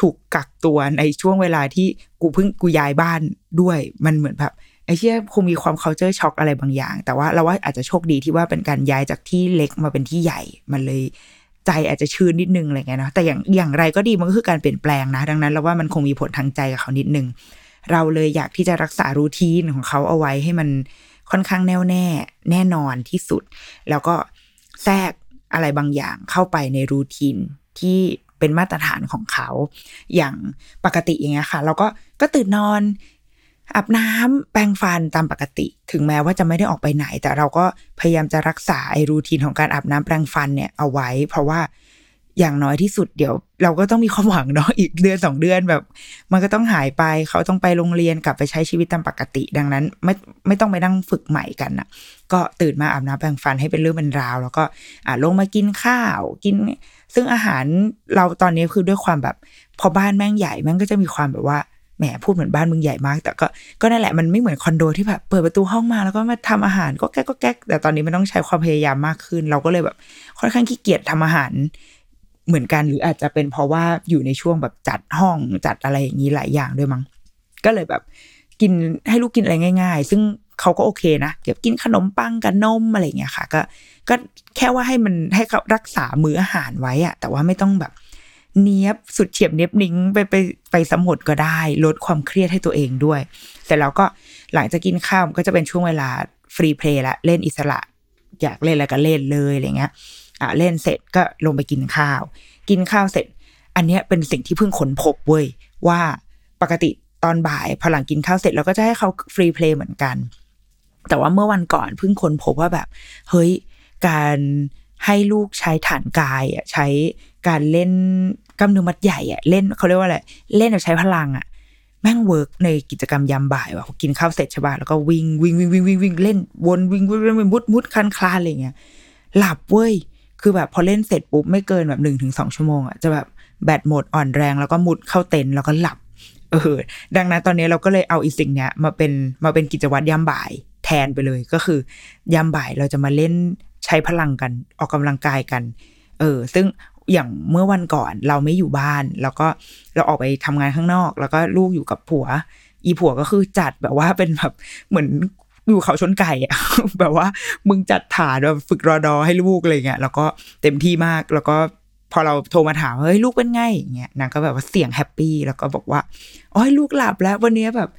ถูกกักตัวในช่วงเวลาที่กูเพิ่งกูย้ายบ้านด้วยมันเหมือนแบบไอ้เชี่ยคงมีความ culture shock อะไรบางอย่าง แต่ว่าเราว่าอาจจะโชคดีที่ว่าเป็นการย้ายจากที่เล็กมาเป็นที่ใหญ่ มันเลยใจอาจจะชื้นนิดนึงอะไรเงี้ยเนาะแต่อย่างอย่างไรก็ดีมันก็คือการเปลี่ยนแปลงนะ ดังนั้นเราว่ามันคงมีผลทางใจกับเขานิดนึง เราเลยอยากที่จะรักษารูทีนของเขาเอาไว้ให้มันค่อนข้างแน่วแน่ แน่นอนที่สุด แล้วก็แทรกอะไรบางอย่างเข้าไปในรูทีนที่เป็นมาตรฐานของเขา อย่างปกติอย่างเงี้ยค่ะ เราก็ก็ตื่นนอนอาบน้ำแปรงฟันตามปกติ ถึงแม้ว่าจะไม่ได้ออกไปไหน แต่เราก็พยายามจะรักษาไอ้รูทีนของการอาบน้ำแปรงฟันเนี่ยเอาไว้ เพราะว่า อย่างน้อยที่สุดเดี๋ยว เราก็ต้องมีความหวังเนาะอีกเดือนสองเดือนแบบ มันก็ต้องหายไปเขาต้องไปโรงเรียนกลับไปใช้ชีวิตตามปกติ ดังนั้น ไม่ไม่ต้องไปนั่งฝึกใหม่กันนะก็ตื่นมาอาบน้ำแปรงฟันให้เป็นเรื่องเป็นราว แล้วก็อ่าลงมากินข้าวกิน ซึ่งอาหารเราตอนนี้คือด้วยความแบบ พอบ้านแม่งใหญ่แม่งก็จะมีความแบบว่าแหมพูดเหมือนบ้านมึงใหญ่มาก แต่ก็ก็นั่นแหละมันไม่เหมือนคอนโดที่แบบเปิดประตูห้องมาแล้วก็มาทำอาหารก็แก๊กก็แก๊กแต่ตอนนี้มันต้องใช้ความพยายามมากขึ้น เราก็เลยแบบ ค่อนข้างขี้เกียจทำอาหาร เหมือนกันหรืออาจจะเป็นเพราะว่าอยู่ในช่วงแบบจัดห้องจัดอะไรอย่างนี้หลายอย่างด้วยมั้งก็เลยแบบกินให้ลูกกินอะไรง่าย ๆ ซึ่งเขาก็โอเคนะเก็บกินขนมปังกับนมอะไรเงี้ยค่ะ ก็ก็แค่ว่าให้มันให้เขารักษามื้ออาหารไว้อะแต่ว่าไม่ต้องแบบเนี้ยบสุดเฉียบเนี้ยบนิ้งไปไปไปสมหดก็ได้ ลดความเครียดให้ตัวเองด้วยแต่เราก็หลังจากกินข้าวก็จะเป็นช่วงเวลาfree play ละเล่นอิสระ อยากเล่นอะไรก็เล่นเลยอะไรเงี้ย อะเล่นเสร็จก็ลงไปกินข้าว กินข้าวเสร็จ อันเนี้ยเป็นสิ่งที่เพิ่งค้นพบเว้ยว่าปกติตอนบ่ายพอหลังกินข้าวเสร็จเราก็จะให้เขา free play เหมือนกัน แต่ว่าเมื่อวันก่อนเพิ่งค้นพบว่าแบบ เฮ้ย การให้ลูกใช้ฐานกายอะใช้การเล่นกล้ามเนื้อมัดใหญ่อะเล่นเขาเรียกว่าอะไรเล่นแบบใช้พลังอะแม่ง work ในกิจกรรมยามบ่ายว่ะกินข้าวเสร็จใช่ป่ะแล้วก็วิ่งวิ่งวิ่งวิ่งวิ่งวิ่งเล่นวนวิ่งวิ่งวิ่งมุดมุดคันคลานอะไรเงี้ยหลับเว้ย คือแบบพอเล่นเสร็จปุ๊บไม่เกินแบบหนึ่งถึงสองชั่วโมงอะจะแบบแบตหมดอ่อนแรงแล้วก็มุดเข้าเต็นท์แล้วก็หลับ เออ ดังนั้นตอนนี้เราก็เลยเอาอีสิ่งเนี้ยมาเป็นมาเป็นกิจวัตรยามบ่ายแทนไปเลยก็คือยามบ่ายเราจะมาเล่นใช้พลังกันออกกำลังกายกัน เออ ซึ่งอย่างเมื่อวันก่อนเราไม่อยู่บ้าน แล้วก็เราออกไปทำงานข้างนอก แล้วก็ลูกอยู่กับผัว อีผัวก็คือจัดแบบว่าเป็นแบบเหมือน อยู่เขาชนไก่อะแบบว่า มึงจัดฐานแบบฝึกรอดอให้ลูกอะไรเงี้ยแล้วก็เต็มที่มากแล้วก็พอเราโทรมาถามเฮ้ยลูกเป็นไงอย่างเงี้ยนางก็แบบว่าเสียงแฮปปี้แล้วก็บอกว่าอ๋อลูกหลับแล้ว วันนี้แบบ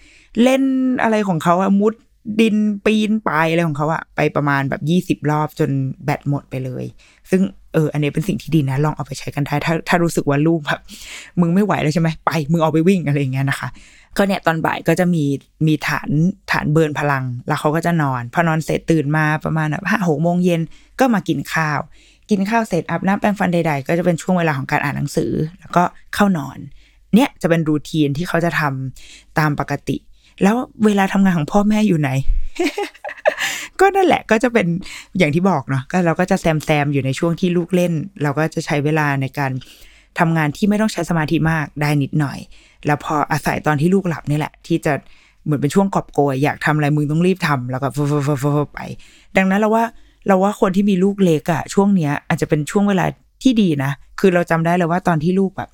เล่นอะไรของเขาอะมุดดินปีนไปอะไรของเขาอะไปประมาณแบบยี่สิบรอบจนแบตหมดไปเลย ซึ่ง เออ อันนี้เป็นสิ่งที่ดีนะ ลองเอาไปใช้กันได้ ถ้าถ้ารู้สึกว่าลูกแบบมึงไม่ไหวแล้วใช่ไหมไป มึงออกไปวิ่งอะไรอย่างเงี้ยนะคะ ก็เนี่ยตอนบ่ายก็จะมีมีฐานฐานเบิร์นพลัง แล้วเขาก็จะนอน พอนอนเสร็จตื่นมาประมาณแบบห้าหกโมงเย็นก็มากินข้าว กินข้าวเสร็จอาบน้ำแปรงฟันใด ๆ ก็จะเป็นช่วงเวลาของการอ่านหนังสือ แล้วก็เข้านอน เนี่ยจะเป็นรูทีนที่เขาจะทำตามปกติ แล้วเวลาทำงานของพ่อแม่อยู่ไหน ก็นั่นแหละก็จะเป็นอย่างที่บอกเนาะก็เราก็จะแซมแซมอยู่ในช่วงที่ลูกเล่น เราก็จะใช้เวลาในการทำงานที่ไม่ต้องใช้สมาธิมากได้นิดหน่อย แล้วพออาศัยตอนที่ลูกหลับนี่แหละ ที่จะเหมือนเป็นช่วงกอบโกยอยากทำอะไรมึงต้องรีบทำแล้วก็ฟๆๆๆไป ดังนั้นเราว่าเราว่าคนที่มีลูกเล็กอะช่วงเนี้ย อาจจะเป็นช่วงเวลาที่ดีนะ คือเราจำได้เลยว่าตอนที่ลูกแบบ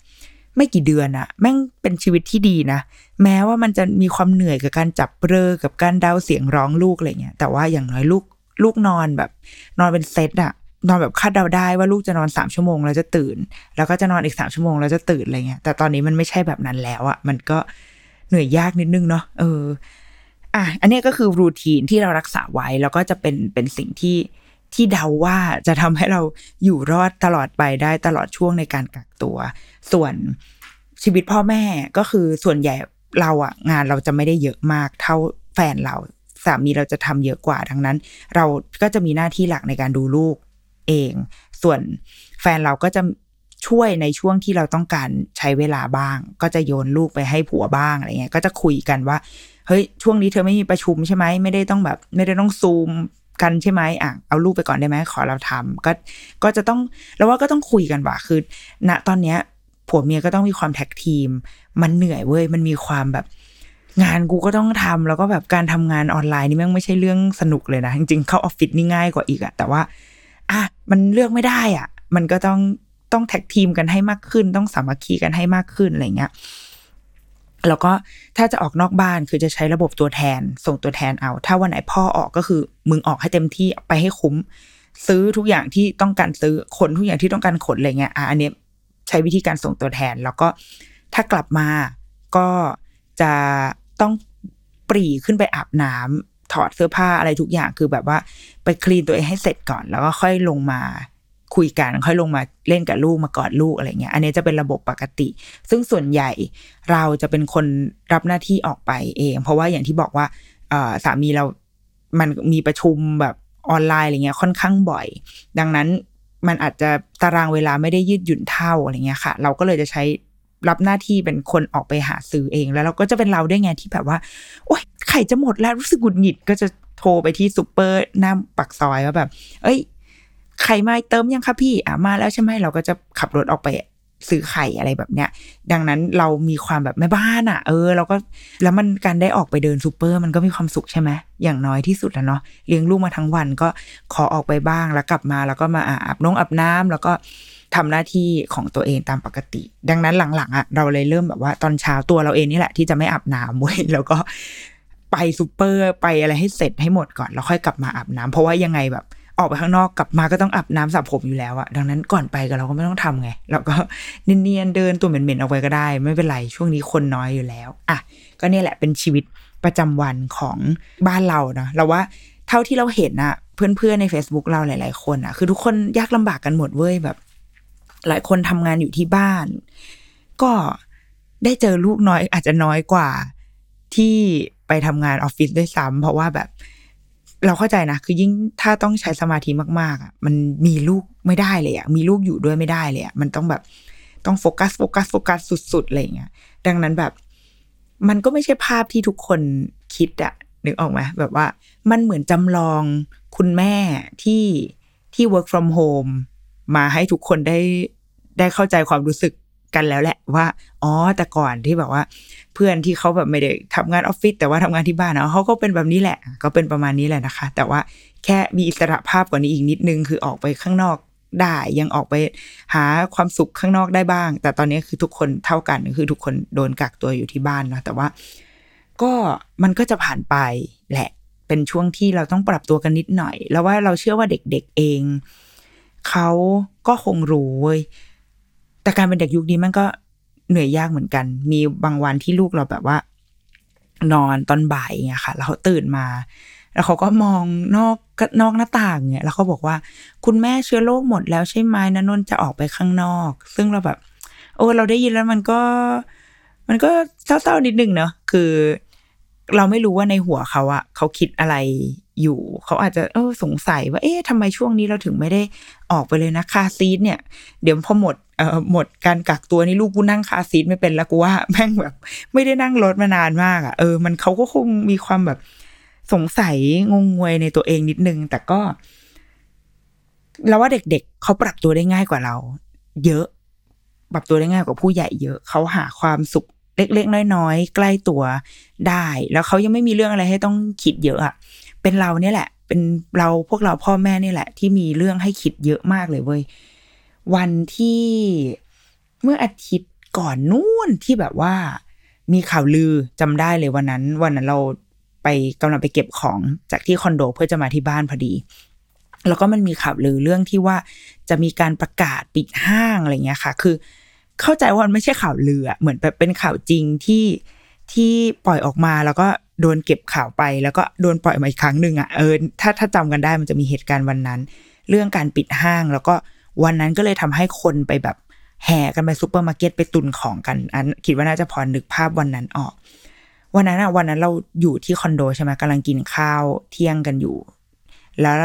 ไม่กี่เดือนอะแม่งเป็นชีวิตที่ดีนะ แม้ว่ามันจะมีความเหนื่อยกับการจับเบลอกับการเดาเสียงร้องลูกอะไรเงี้ยแต่ว่าอย่างน้อยลูกลูกนอนแบบ นอนเป็นเซตอะนอนแบบคาดเดาได้ว่าลูกจะนอนสามชั่วโมงแล้วจะตื่น แล้วก็จะนอนอีกสามชั่วโมงแล้วจะตื่นอะไรเงี้ยแต่ตอนนี้มันไม่ใช่แบบนั้นแล้วอะมันก็เหนื่อยยากนิดนึงเนาะเอออะอันนี้ก็คือรูทีนที่เรารักษาไว้แล้วก็จะเป็นเป็นสิ่งที่ ที่เดาว่าจะทำให้เราอยู่รอดตลอดไปได้ตลอดช่วงในการกักตัว ส่วนชีวิตพ่อแม่ก็คือส่วนใหญ่เราอะงานเราจะไม่ได้เยอะมากเท่าแฟนเราสามีเราจะทำเยอะกว่าดังนั้น เราก็จะมีหน้าที่หลักในการดูลูกเอง ส่วนแฟนเราก็จะช่วยในช่วงที่เราต้องการใช้เวลาบ้าง ก็จะโยนลูกไปให้ผัวบ้างอะไรเงี้ยก็จะคุยกันว่าเฮ้ยช่วงนี้เธอไม่มีประชุมใช่ไหมไม่ได้ต้องแบบ ไม่ได้ต้องซูม กันใช่ไหมอะเอาลูกไปก่อนได้ไหมขอเราทำก็ก็จะต้องแล้วว่าก็ต้องคุยกันว่าคือ ณตอนเนี้ยผัวเมียก็ต้องมีความ tag team มันเหนื่อยเว้ยมันมีความแบบ งานกูก็ต้องทำแล้วก็แบบการทำงานออนไลน์นี่แม่งไม่ใช่เรื่องสนุกเลยนะจริงๆเข้าออฟฟิศนี่ง่ายกว่าอีกอะแต่ว่า อะมันเลือกไม่ได้อะ มันก็ต้องต้อง tag team กันให้มากขึ้น ต้องสามัคคีกันให้มากขึ้นอะไรเงี้ย แล้วก็ถ้าจะออกนอกบ้านคือจะใช้ระบบตัวแทน ส่งตัวแทนเอา ถ้าวันไหนพ่อออกก็คือ มึงออกให้เต็มที่ไปให้คุ้ม ซื้อทุกอย่างที่ต้องการซื้อขนทุกอย่างที่ต้องการขนอะไรเงี้ยอะอันนี้ใช้วิธีการส่งตัวแทน แล้วก็ถ้ากลับมาก็จะต้องปรีขึ้นไปอาบน้ำถอดเสื้อผ้าอะไรทุกอย่างคือแบบว่าไปคลีนตัวเองให้เสร็จก่อน แล้วก็ค่อยลงมา คุยกันค่อยลงมาเล่นกับลูกมากอดลูกอะไรเงี้ย อันนี้จะเป็นระบบปกติ ซึ่งส่วนใหญ่เราจะเป็นคนรับหน้าที่ออกไปเอง เพราะว่าอย่างที่บอกว่าสามีเรา มันมีประชุมแบบออนไลน์อะไรเงี้ยค่อนข้างบ่อย ดังนั้นมันอาจจะตารางเวลาไม่ได้ยืดหยุ่นเท่าอะไรเงี้ยค่ะ เราก็เลยจะใช้รับหน้าที่เป็นคนออกไปหาซื้อเอง แล้วเราก็จะเป็นเราได้ไงที่แบบว่า โอ๊ยไข่จะหมดแล้วรู้สึกหงุดหงิดก็จะโทรไปที่ซูเปอร์หน้าปักซอยว่าแบบ เอ้ย ไข่มาเติมยังคะพี่อะมาแล้วใช่ไหมเราก็จะขับรถออกไปซื้อไข่อะไรแบบเนี้ย ดังนั้นเรามีความแบบแม่บ้านอะ เออเราก็แล้วมันการได้ออกไปเดินซูเปอร์มันก็มีความสุขใช่ไหมอย่างน้อยที่สุดแล้วเนาะเลี้ยงลูกมาทั้งวันก็ขอออกไปบ้างแล้วกลับมาแล้วก็มาอาบน้องอาบน้ำแล้วก็ทำหน้าที่ของตัวเองตามปกติ ดังนั้นหลังๆอะเราเลยเริ่มแบบว่าตอนเช้าตัวเราเองนี่แหละที่จะไม่อาบน้ำเว้ยแล้วก็ไปซูเปอร์ไปอะไรให้เสร็จให้หมดก่อนแล้วค่อยกลับมาอาบน้ำเพราะว่ายังไงแบบ ออกไปข้างนอกกลับมาก็ต้องอาบน้ำสระผมอยู่แล้วอะดังนั้นก่อนไปก็เราก็ไม่ต้องทำไง เราก็เนียนๆเดินตัวเหม็นๆออกไปก็ได้ ไม่เป็นไรช่วงนี้คนน้อยอยู่แล้วอะก็เนี่ยแหละเป็นชีวิตประจำวันของบ้านเราเนาะเราว่าเท่าที่เราเห็นอะเพื่อนๆใน Facebook เราหลาย ๆ คนอะคือทุกคนยากลำบากกันหมดเว้ยแบบ หลายคนทำงานอยู่ที่บ้าน ก็ได้เจอลูกน้อยอาจจะน้อยกว่าที่ไปทำงานออฟฟิศด้วยซ้ำเพราะว่าแบบ เราเข้าใจนะคือยิ่งถ้าต้องใช้สมาธิมากๆอะมันมีลูกไม่ได้เลยอะมีลูกอยู่ด้วยไม่ได้เลยอะมันต้องแบบต้องโฟกัสโฟกัสโฟกัสสุดๆอะไรเงี้ยดังนั้นแบบ มันก็ไม่ใช่ภาพที่ทุกคนคิดอะนึกออกไหมแบบว่า มันเหมือนจำลองคุณแม่ที่ที่ work from home มาให้ทุกคนได้ได้เข้าใจความรู้สึก กันแล้วแหละว่าอ๋อแต่ก่อนที่แบบว่า เพื่อนที่เขาแบบไม่ได้ทำงานออฟฟิศแต่ว่าทำงานที่บ้านเนาะเขาก็เป็นแบบนี้แหละ ก็เป็นประมาณนี้แหละนะคะ แต่ว่าแค่มีอิสระภาพกว่านี้อีกนิดนึงคือออกไปข้างนอกได้ยังออกไปหาความสุขข้างนอกได้บ้าง แต่ตอนนี้คือทุกคนเท่ากันคือทุกคนโดนกักตัวอยู่ที่บ้านเนาะแต่ว่า ก็มันก็จะผ่านไปแหละ เป็นช่วงที่เราต้องปรับตัวกันนิดหน่อย แล้วว่าเราเชื่อว่าเด็กๆเองเขาก็คงรู้เว้ย แต่การเป็นเด็กยุคนี้มันก็เหนื่อยยากเหมือนกัน มีบางวันที่ลูกเราแบบว่า นอนตอนบ่ายเงี้ยค่ะ แล้วเขาตื่นมา แล้วเขาก็มองนอกนอกหน้าต่างเงี้ยแล้วเขาบอกว่า คุณแม่เชื้อโรคหมดแล้วใช่ไหมนะนนจะออกไปข้างนอก ซึ่งเราแบบ โอ้เราได้ยินแล้วมันก็ มันก็เศร้าๆนิดนึงเนาะคือ เราไม่รู้ว่าในหัวเขาอะเขาคิดอะไร อยู่ เขาอาจจะเออสงสัยว่าเอ๊ะทำไมช่วงนี้เราถึงไม่ได้ออกไปเลยนะคาซีทเนี่ย เดี๋ยวพอหมดเอ่อหมดการกักตัวนี่ลูกกูนั่งคาซีทไม่เป็นแล้วกูว่าแม่งแบบ ไม่ได้นั่งรถมานานมากอะเออมันเขาก็คงมีความแบบสงสัยงงงวยในตัวเองนิดนึง แต่ก็เราว่าเด็กๆเขาปรับตัวได้ง่ายกว่าเรา เยอะ ปรับตัวได้ง่ายกว่าผู้ใหญ่เยอะเขาหาความสุขเล็กๆน้อยๆใกล้ตัวได้ แล้วเขายังไม่มีเรื่องอะไรให้ต้องคิดเยอะอะ เป็นเราเนี่ยแหละ เป็นเราพวกเราพ่อแม่นี่แหละ ที่มีเรื่องให้คิดเยอะมากเลยเว้ยวันที่เมื่ออาทิตย์ก่อนนู่นที่แบบว่า มีข่าวลือจำได้เลยวันนั้น วันนั้นเราไปกำลังไปเก็บของจากที่คอนโดเพื่อจะมาที่บ้านพอดี แล้วก็มันมีข่าวลือเรื่องที่ว่าจะมีการประกาศปิดห้างอะไรเงี้ยค่ะ คือ เข้าใจว่ามันไม่ใช่ข่าวลือเหมือนแบบเป็นข่าวจริงที่ที่ปล่อยออกมาแล้วก็ โดนเก็บข่าวไปแล้วก็โดนปล่อยมาอีกครั้งหนึ่งอะเออถ้าถ้าจำกันได้มันจะมีเหตุการณ์วันนั้น เรื่องการปิดห้างแล้วก็วันนั้นก็เลยทำให้คนไปแบบแห่กันไปซูเปอร์มาร์เก็ตไปตุนของกันอันคิดว่าน่าจะพอนึกภาพวันนั้นออก วันนั้นอะวันนั้นเราอยู่ที่คอนโดใช่ไหมกำลังกินข้าวเที่ยงกันอยู่ แล้ว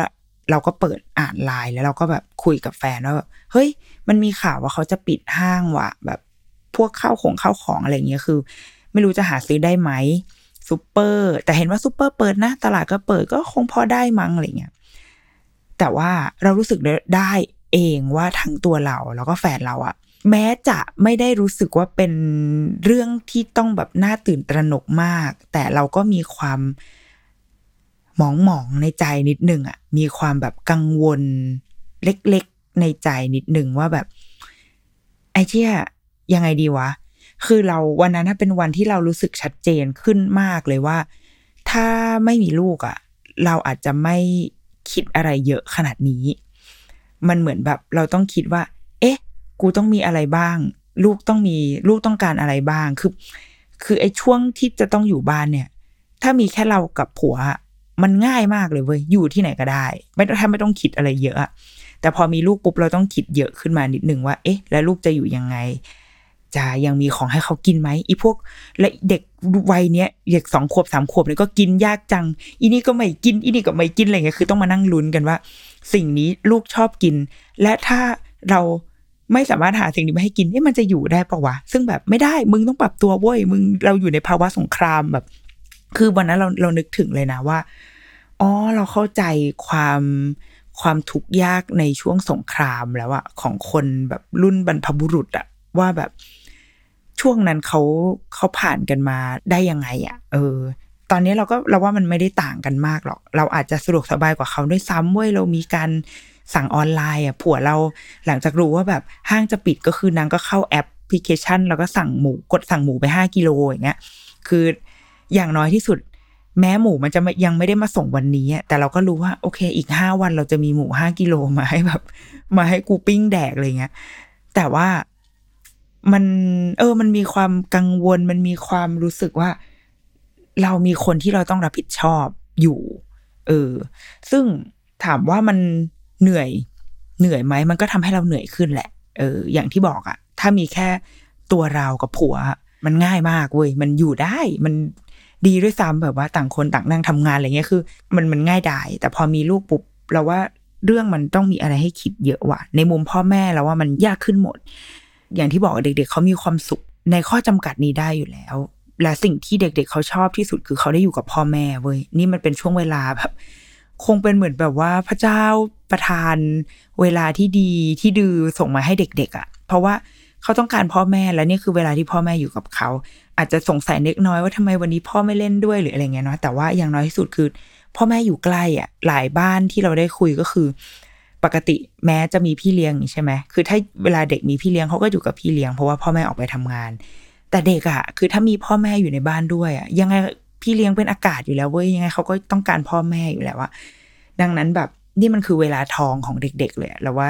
เราก็เปิดอ่านไลน์แล้วเราก็แบบคุยกับแฟนว่าแบบเฮ้ย มันมีข่าวว่าเขาจะปิดห้างว่ะ แบบพวกข้าวของข้าวของอะไรเงี้ยคือ ไม่รู้จะหาซื้อได้ไหม ซูเปอร์แต่เห็นว่าซูเปอร์เปิดนะ ตลาดก็เปิดก็คงพอได้มั้งอะไรเงี้ยแต่ว่าเรารู้สึกได้เองว่าทั้งตัวเราแล้วก็แฟนเราอะแม้จะไม่ได้รู้สึกว่าเป็นเรื่องที่ต้องแบบน่าตื่นตระหนกมาก แต่เราก็มีความหมองหมองในใจนิดหนึ่งอะมีความแบบกังวลเล็กๆในใจนิดหนึ่งว่าแบบ ไอ้เชี่ยยังไงดีวะ คือเราวันนั้นเป็นวันที่เรารู้สึกชัดเจนขึ้นมากเลยว่า ถ้าไม่มีลูกอะเราอาจจะไม่คิดอะไรเยอะขนาดนี้ มันเหมือนแบบ เราต้องคิดว่า เอ๊ะ กูต้องมีอะไรบ้าง ลูกต้องมีลูกต้องการอะไรบ้าง คือ คือไอ้ช่วงที่จะต้องอยู่บ้านเนี่ย ถ้ามีแค่เรากับผัว มันง่ายมากเลยเว้ย อยู่ที่ไหนก็ได้ ไม่ต้องแทบไม่ต้องคิดอะไรเยอะอะแต่พอมีลูกปุ๊บเราต้องคิดเยอะขึ้นมานิดนึงว่า เอ๊ะ แล้วลูกจะอยู่ยังไง จะยังมีของให้เขากินไหมอีพวกและเด็กวัยเนี้ยเด็กสองขวบสามขวบเนี่ยก็กินยากจัง อีนี่ก็ไม่กิน อีนี่ก็ไม่กินอะไรเงี้ยคือต้องมานั่งลุ้นกันว่า สิ่งนี้ลูกชอบกิน และถ้าเราไม่สามารถหาสิ่งนี้มาให้กินเอ๊ะมันจะอยู่ได้ปะวะ ซึ่งแบบไม่ได้มึงต้องปรับตัวเว้ยมึงเราอยู่ในภาวะสงครามแบบ คือวันนั้นเราเรานึกถึงเลยนะว่าอ๋อเราเข้าใจความความทุกข์ยากในช่วงสงครามแล้วอะของคนแบบรุ่นบรรพบุรุษอะว่าแบบ ช่วงนั้นเขาเขาผ่านกันมาได้ยังไงอะเออ ตอนนี้เราก็เราว่ามันไม่ได้ต่างกันมากหรอก เราอาจจะสะดวกสบายกว่าเขาด้วยซ้ำเว้ยเรามีการสั่งออนไลน์อะผัวเราหลังจากรู้ว่าแบบห้างจะปิดก็คือนางก็เข้าแอปพลิเคชัน แล้วก็สั่งหมูกดสั่งหมูไปห้ากิโลอย่างเงี้ย คืออย่างน้อยที่สุด แม้หมูมันจะไม่ยังไม่ได้มาส่งวันนี้อะแต่เราก็รู้ว่าโอเคอีกห้าวันเราจะมีหมูห้ากิโลมาให้แบบ มาให้กูปิ้งแดกอะไรเงี้ยแต่ว่า มันเออ มันมีความกังวล มันมีความรู้สึกว่า เรามีคนที่เราต้องรับผิดชอบอยู่ เออ ซึ่งถามว่ามันเหนื่อย เหนื่อยไหม มันก็ทำให้เราเหนื่อยขึ้นแหละ เออ อย่างที่บอกอะถ้ามีแค่ตัวเรากับผัว มันง่ายมากเว้ย มันอยู่ได้ มันดีด้วยซ้ำแบบว่าต่างคนต่างนั่งทำงานอะไรเงี้ยคือ มันมันง่ายได้แต่พอมีลูกปุ๊บเราว่าเรื่องมันต้องมีอะไรให้คิดเยอะว่ะ ในมุมพ่อแม่เราว่ามันยากขึ้นหมด อย่างที่บอกเด็ก ๆ เขามีความสุขในข้อจำกัดนี้ได้อยู่แล้ว และสิ่งที่เด็กๆเขาชอบที่สุดคือเขาได้อยู่กับพ่อแม่เว้ยนี่มันเป็นช่วงเวลาแบบคงเป็นเหมือนแบบว่าพระเจ้าประทานเวลาที่ดีที่ดือส่งมาให้เด็ก ๆอะ่ะ เพราะว่าเขาต้องการพ่อแม่และนี่คือเวลาที่พ่อแม่อยู่กับเขา อาจจะสงสัยเล็กน้อยว่าทำไมวันนี้พ่อไม่เล่นด้วยหรืออะไรเงี้ยเนาะแต่ว่าอย่างน้อยที่สุดคือ พ่อแม่อยู่ใกล้อะ่ะหลายบ้านที่เราได้คุยก็คือ ปกติแม้จะมีพี่เลี้ยงใช่ไหมคือถ้าเวลาเด็กมีพี่เลี้ยงเขาก็อยู่กับพี่เลี้ยงเพราะว่าพ่อแม่ออกไปทำงาน แต่เด็กอะคือถ้ามีพ่อแม่อยู่ในบ้านด้วยอะยังไงพี่เลี้ยงเป็นอากาศอยู่แล้วเว้ยยังไงเขาก็ต้องการพ่อแม่อยู่แล้วว่าดังนั้นแบบนี่มันคือเวลาทองของเด็ก ๆ เลยแล้วว่า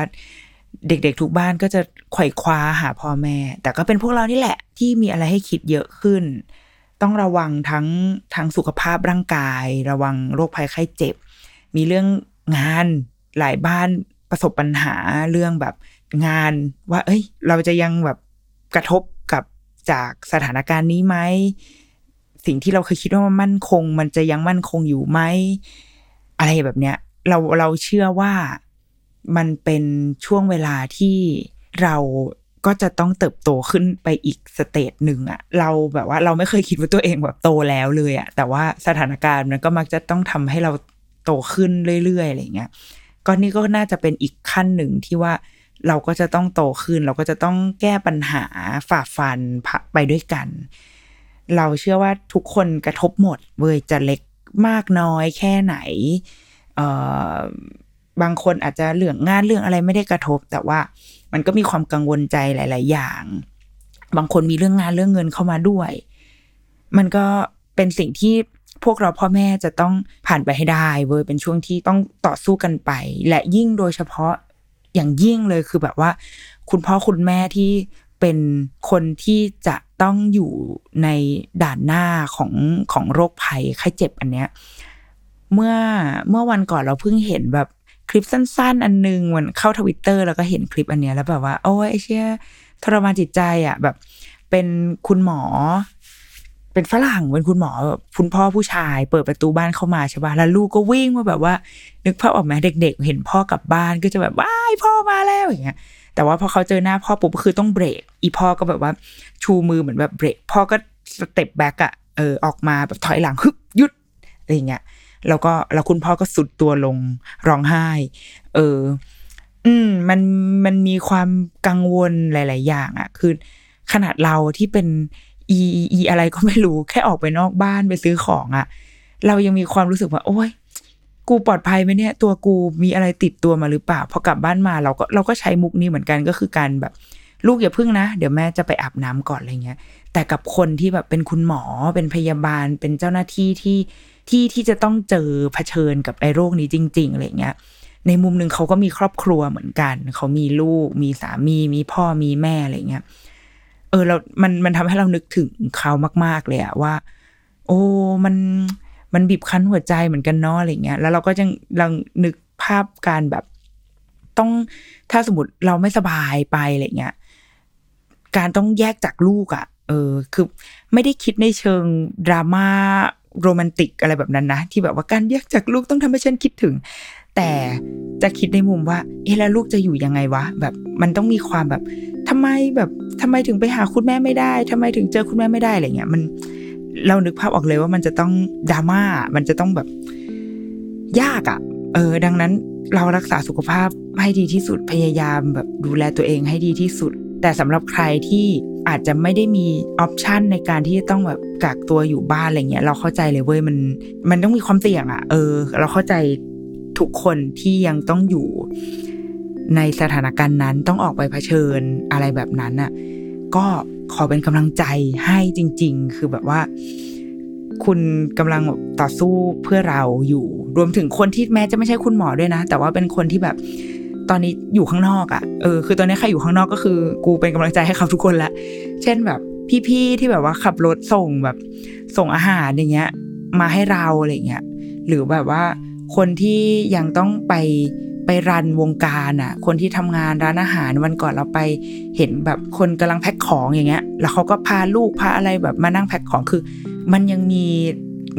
เด็กๆทุกบ้านก็จะไขว่คว้าหาพ่อแม่ แต่ก็เป็นพวกเรานี่แหละ ที่มีอะไรให้คิดเยอะขึ้น ต้องระวังทั้งทางสุขภาพร่างกาย ระวังโรคภัยไข้เจ็บ มีเรื่องงาน หลายบ้านประสบปัญหาเรื่องแบบงานว่า เอ้ย เราจะยังแบบกระทบกับจากสถานการณ์นี้ไหมสิ่งที่เราเคยคิดว่ามันมั่นคง มันจะยังมั่นคงอยู่ไหมอะไรแบบเนี้ย เราเราเชื่อว่ามันเป็นช่วงเวลาที่เราก็จะต้องเติบโตขึ้นไปอีกสเตจหนึ่งอะเราแบบว่าเราไม่เคยคิดว่าตัวเองแบบโตแล้วเลยอะแต่ว่าสถานการณ์มันก็มักจะต้องทำให้เราโตขึ้นเรื่อยๆอะไรเงี้ย ก็นี่ก็น่าจะเป็นอีกขั้นหนึ่งที่ว่าเราก็จะต้องโตขึ้น เราก็จะต้องแก้ปัญหาฝ่าฟันไปด้วยกัน เราเชื่อว่าทุกคนกระทบหมดเว้ยจะเล็กมากน้อยแค่ไหนเอ่อบางคนอาจจะเรื่องงานเรื่องอะไรไม่ได้กระทบ แต่ว่ามันก็มีความกังวลใจหลาย ๆ อย่าง บางคนมีเรื่องงานเรื่องเงินเข้ามาด้วย มันก็เป็นสิ่งที่ พวกเราพ่อแม่จะต้องผ่านไปให้ได้เว้ยเป็นช่วงที่ต้องต่อสู้กันไป และยิ่งโดยเฉพาะอย่างยิ่งเลยคือแบบว่า คุณพ่อคุณแม่ที่เป็นคนที่จะต้องอยู่ในด่านหน้าของของโรคภัยไข้เจ็บอันเนี้ยเมื่อเมื่อวันก่อนเราเพิ่งเห็นแบบคลิปสั้น ๆ อันนึงมันเข้าทวิตเตอร์แล้วก็เห็นคลิปอันเนี้ยแล้วแบบว่า โอ้ยไอเชี่ยทรมานจิตใจอะแบบ เป็นคุณหมอ เป็นฝรั่งเป็นคุณหมอแบบคุณพ่อผู้ชาย เปิดประตูบ้านเข้ามาใช่ป่ะแล้วลูกก็วิ่งมาแบบว่า นึกภาพออกไหมเด็ก ๆ เห็นพ่อกลับบ้านก็จะแบบว้ายพ่อมาแล้วอย่างเงี้ย แต่ว่าพอเขาเจอหน้าพ่อปุ๊บก็คือต้องเบรก อีพ่อก็แบบว่าชูมือเหมือนแบบเบรก พ่อก็ step back อะเออออกมาแบบถอยหลังฮึบหยุดอะไรเงี้ยแล้วก็แล้วคุณพ่อก็ทรุดตัวลงร้องไห้ เออ อืม มันมันมีความกังวลหลาย ๆ อย่างอะคือขนาดเราที่เป็น อีอีอะไรก็ไม่รู้แค่ออกไปนอกบ้านไปซื้อของอะเรายังมีความรู้สึกว่าโอ้ยกูปลอดภัยไหมเนี่ย ตัวกูมีอะไรติดตัวมาหรือเปล่าพอกลับบ้านมาเราก็เราก็ใช้มุกนี้เหมือนกันก็คือการแบบ ลูกอย่าพึ่งนะ เดี๋ยวแม่จะไปอาบน้ำก่อนอะไรเงี้ย แต่กับคนที่แบบเป็นคุณหมอเป็นพยาบาลเป็นเจ้าหน้าที่ที่ที่ที่จะต้องเจอเผชิญกับไอ้โรคนี้จริง ๆอะไรเงี้ยในมุมหนึ่งเขาก็มีครอบครัวเหมือนกัน เขามีลูก มีสามี มีพ่อมีแม่อะไรเงี้ย เออเรา มันมันทำให้เรานึกถึงเขามาก ๆ เลยอะว่า โอ้มันมันบีบคั้นหัวใจเหมือนกันเนาะอะไรเงี้ยแล้วเราก็ยังลังนึกภาพการแบบ ต้องถ้าสมมติเราไม่สบายไปอะไรเงี้ยการต้องแยกจากลูกอะ่ะ เออ คือไม่ได้คิดในเชิงดราม่าโรแมนติกอะไรแบบนั้นนะ ที่แบบว่าการแยกจากลูกต้องทำให้ฉันคิดถึง แต่จะคิดในมุมว่า เอ๊ะแล้วลูกจะอยู่ยังไงวะ แบบมันต้องมีความแบบ ทำไมแบบทำไมถึงไปหาคุณแม่ไม่ได้ทำไมถึงเจอคุณแม่ไม่ได้อะไรเงี้ยมันเรานึกภาพออกเลยว่ามันจะต้องดราม่ามันจะต้องแบบยากอะ่ะ เออ ดังนั้นเรารักษาสุขภาพให้ดีที่สุดพยายามแบบดูแลตัวเองให้ดีที่สุด แต่สำหรับใครที่อาจจะไม่ได้มีออปชันในการที่จะต้องแบบกักตัวอยู่บ้านอะไรเงี้ย เราเข้าใจเลยเว้ยมัน มันต้องมีความเสี่ยงอะ่ะ เออ เราเข้าใจทุกคนที่ยังต้องอยู่ ในสถานการณ์นั้นต้องออกไปเผชิญอะไรแบบนั้นอะก็ขอเป็นกำลังใจให้จริง ๆ คือแบบว่า คุณกำลังต่อสู้เพื่อเราอยู่ รวมถึงคนที่แม้จะไม่ใช่คุณหมอด้วยนะ แต่ว่าเป็นคนที่แบบตอนนี้อยู่ข้างนอกอะ่ะเออคือตอนนี้ใครอยู่ข้างนอกก็คือ กูเป็นกำลังใจให้เขาทุกคนละเช่นแบบพี่ๆที่แบบว่าขับรถส่งแบบส่งอาหารอย่างเงี้ย มาให้เราอะไรเงี้ยหรือแบบว่าคนที่ยังต้องไป ไปรันวงการอะ คนที่ทำงานร้านอาหารวันก่อนเราไปเห็นแบบคนกำลังแพ็คของอย่างเงี้ย แล้วเขาก็พาลูกพาอะไรแบบมานั่งแพ็คของคือ มันยังมี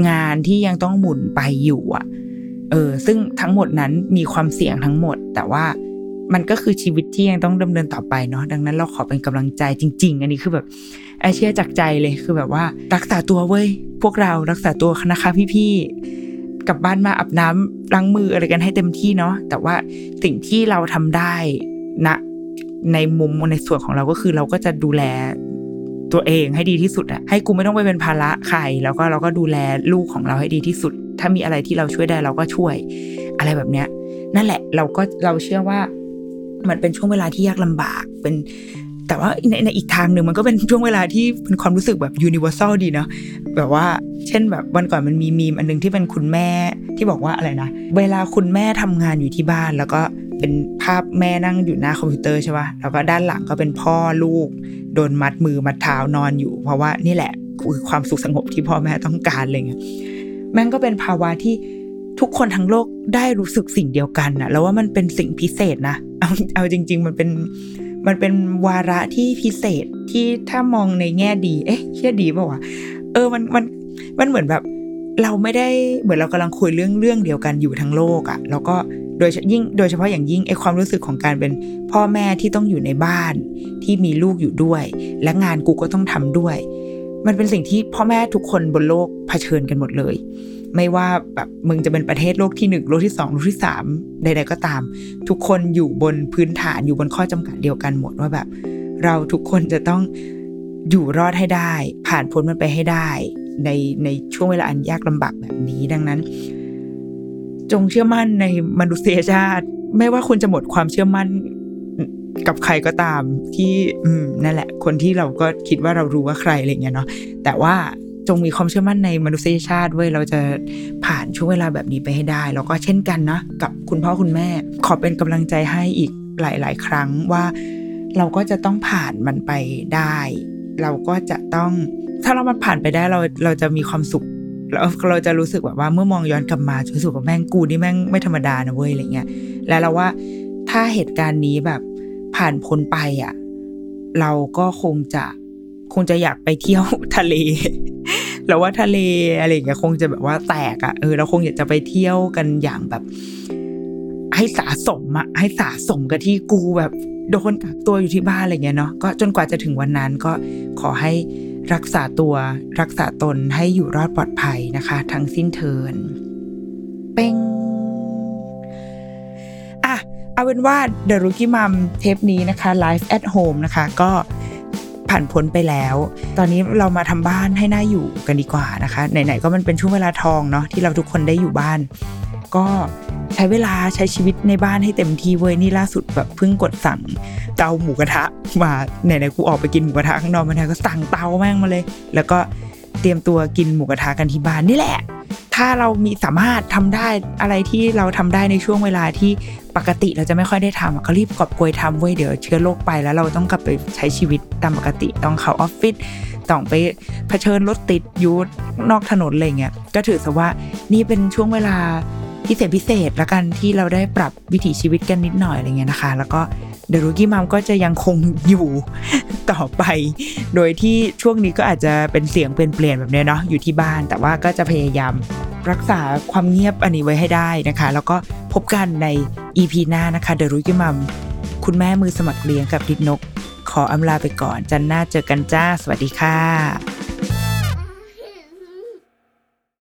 งานที่ยังต้องหมุนไปอยู่อะเออซึ่งทั้งหมดนั้นมีความเสี่ยงทั้งหมด แต่ว่ามันก็คือชีวิตที่ยังต้องดำเนินต่อไปเนาะดังนั้นเราขอเป็นกำลังใจจริง ๆ อันนี้คือแบบไอเชื่อจากใจเลยคือแบบว่า รักษาตัวเว้ยพวกเรารักษาตัวนะคะพี่ๆกลับบ้านมาอาบน้ำ ล้างมืออะไรกันให้เต็มที่เนาะแต่ว่าสิ่งที่เราทำได้ณนะในมุมในส่วนของเราก็คือเราก็จะดูแลตัวเองให้ดีที่สุดอะให้กูไม่ต้องไปเป็นภาระใคร แล้วก็เราก็ดูแลลูกของเราให้ดีที่สุด ถ้ามีอะไรที่เราช่วยได้เราก็ช่วย อะไรแบบเนี้ย นั่นแหละเราก็เราเชื่อว่า มันเป็นช่วงเวลาที่ยากลำบากเป็น แต่ว่าในในอีกทางหนึ่งมันก็เป็นช่วงเวลาที่เป็นความรู้สึกแบบ universal ดีเนาะแบบว่าเช่นแบบวันก่อนมันมีมีมอันนึงที่เป็นคุณแม่ที่บอกว่าอะไรนะ เวลาคุณแม่ทำงานอยู่ที่บ้านแล้วก็เป็นภาพแม่นั่งอยู่หน้าคอมพิวเตอร์ใช่ป่ะแล้วก็ด้านหลังก็เป็นพ่อลูก โดนมัดมือมัดเท้านอนอยู่ เพราะว่านี่แหละคือความสุขสงบที่พ่อแม่ต้องการอะไรเงี้ยแม่งก็เป็นภาวะที่ทุกคนทั้งโลกได้รู้สึกสิ่งเดียวกันนะแล้วว่ามันเป็นสิ่งพิเศษนะเอาเอาจริง ๆ มันเป็น มันเป็นวาระที่พิเศษที่ถ้ามองในแง่ดี เอ๊ะเชื่อดีป่าวะเออมันมันมันเหมือนแบบ เราไม่ได้เหมือนเรากำลังคุยเรื่องเรื่องเดียวกันอยู่ทั้งโลกอะ่ะ แล้วก็โดยยิ่งโดยเฉพาะอย่างยิ่งไอความรู้สึกของการเป็นพ่อแม่ที่ต้องอยู่ในบ้าน ที่มีลูกอยู่ด้วย และงานกูก็ต้องทำด้วย มันเป็นสิ่งที่พ่อแม่ทุกคนบนโลกเผชิญกันหมดเลย ไม่ว่าแบบมึงจะเป็นประเทศโลกที่หนึ่งโลกที่สองโลกที่สามใด ๆ ก็ตาม ทุกคนอยู่บนพื้นฐานอยู่บนข้อจำกัดเดียวกันหมดว่าแบบ เราทุกคนจะต้องอยู่รอดให้ได้ ผ่านพ้นมันไปให้ได้ ในในช่วงเวลาอันยากลำบากแบบนี้ดังนั้น จงเชื่อมั่นในมนุษยชาติ ไม่ว่าคุณจะหมดความเชื่อมั่นกับใครก็ตามที่ อืมนั่นแหละ คนที่เราก็คิดว่าเรารู้ว่าใครอะไรเงี้ยเนาะแต่ว่า จงมีความเชื่อมั่นในมนุษยชาติเว้ยเราจะผ่านช่วงเวลาแบบนี้ไปให้ได้ แล้วก็เช่นกันนะ กับคุณพ่อคุณแม่ ขอเป็นกำลังใจให้อีกหลาย ๆ ครั้งว่าเราก็จะต้องผ่านมันไปได้ เราก็จะต้อง ถ้าเรามันผ่านไปได้เราเราจะมีความสุขแล้วเราจะรู้สึกแบบว่าเมื่อมองย้อนกลับมาจะรู้สึกว่าแม่งกูนี่แม่งไม่ธรรมดานะเว้ยอะไรเงี้ยแล้วเราว่าถ้าเหตุการณ์นี้แบบผ่านพ้นไปอะ เราก็คงจะคงจะอยากไปเที่ยวทะเล แล้วว่าทะเลอะไรอย่างเงี้ยคงจะแบบว่าแตกอะ่ะเออเราคงอยากจะไปเที่ยวกันอย่างแบบ ให้สะสมอะให้สะสมกับที่กูแบบโดนกักตัวอยู่ที่บ้านอะไรเงี้ยเนาะก็จนกว่าจะถึงวันนั้นก็ขอให้รักษาตัวรักษาตนให้อยู่รอดปลอดภัยนะคะ ทั้งสิ้นเทิน เป้งอะเอาเป็นว่า The Rookie Mom เทปนี้นะคะ Live at Home นะคะ ก็ ผ่านพ้นไปแล้ว ตอนนี้เรามาทำบ้านให้หน่าอยู่กันดีกว่านะคะ ไหนๆก็มันเป็นช่วงเวลาทองเนาะที่เราทุกคนได้อยู่บ้าน ก็ใช้เวลาใช้ชีวิตในบ้านให้เต็มที่เว้ยนี่ล่าสุดแบบเพิ่งกดสั่งเตาหมูกระทะมาไหนๆกูออกไปกินหมูกระทะข้างนอกมานก็สั่งเตาแม่งมาเลย แล้วก็เตรียมตัวกินหมูกระทะกันที่บ้านนี่แหละ ถ้าเรามีสามารถทำได้อะไรที่เราทำได้ในช่วงเวลาที่ปกติเราจะไม่ค่อยได้ทำก็รีบกอบโกยทำเว้ยเดี๋ยวเชื้อโรคไปแล้วเราต้องกลับไปใช้ชีวิตตามปกติต้องเข้าออฟฟิศต้องไปเผชิญรถติดอยูนอกถนนอะไรเงี้ยก็ถือซะว่านี่เป็นช่วงเวลาพิเศษพิเศษละกันที่เราได้ปรับวิถีชีวิตกันนิดหน่อยอะไรเงี้ยนะคะ แล้วก็ เดอะรูกี้มัมก็จะยังคงอยู่ต่อไป โดยที่ช่วงนี้ก็อาจจะเป็นเสียงเปลี่ยนๆแบบเนี้ยเนาะอยู่ที่บ้าน แต่ว่าก็จะพยายามรักษาความเงียบอันนี้ไว้ให้ได้นะคะ แล้วก็พบกันใน EP หน้านะคะเดอะรูกี้มัมคุณแม่มือสมัครเลี้ยงกับดิดนก ขออำลาไปก่อน จันหน้าเจอกันจ้า สวัสดีค่ะ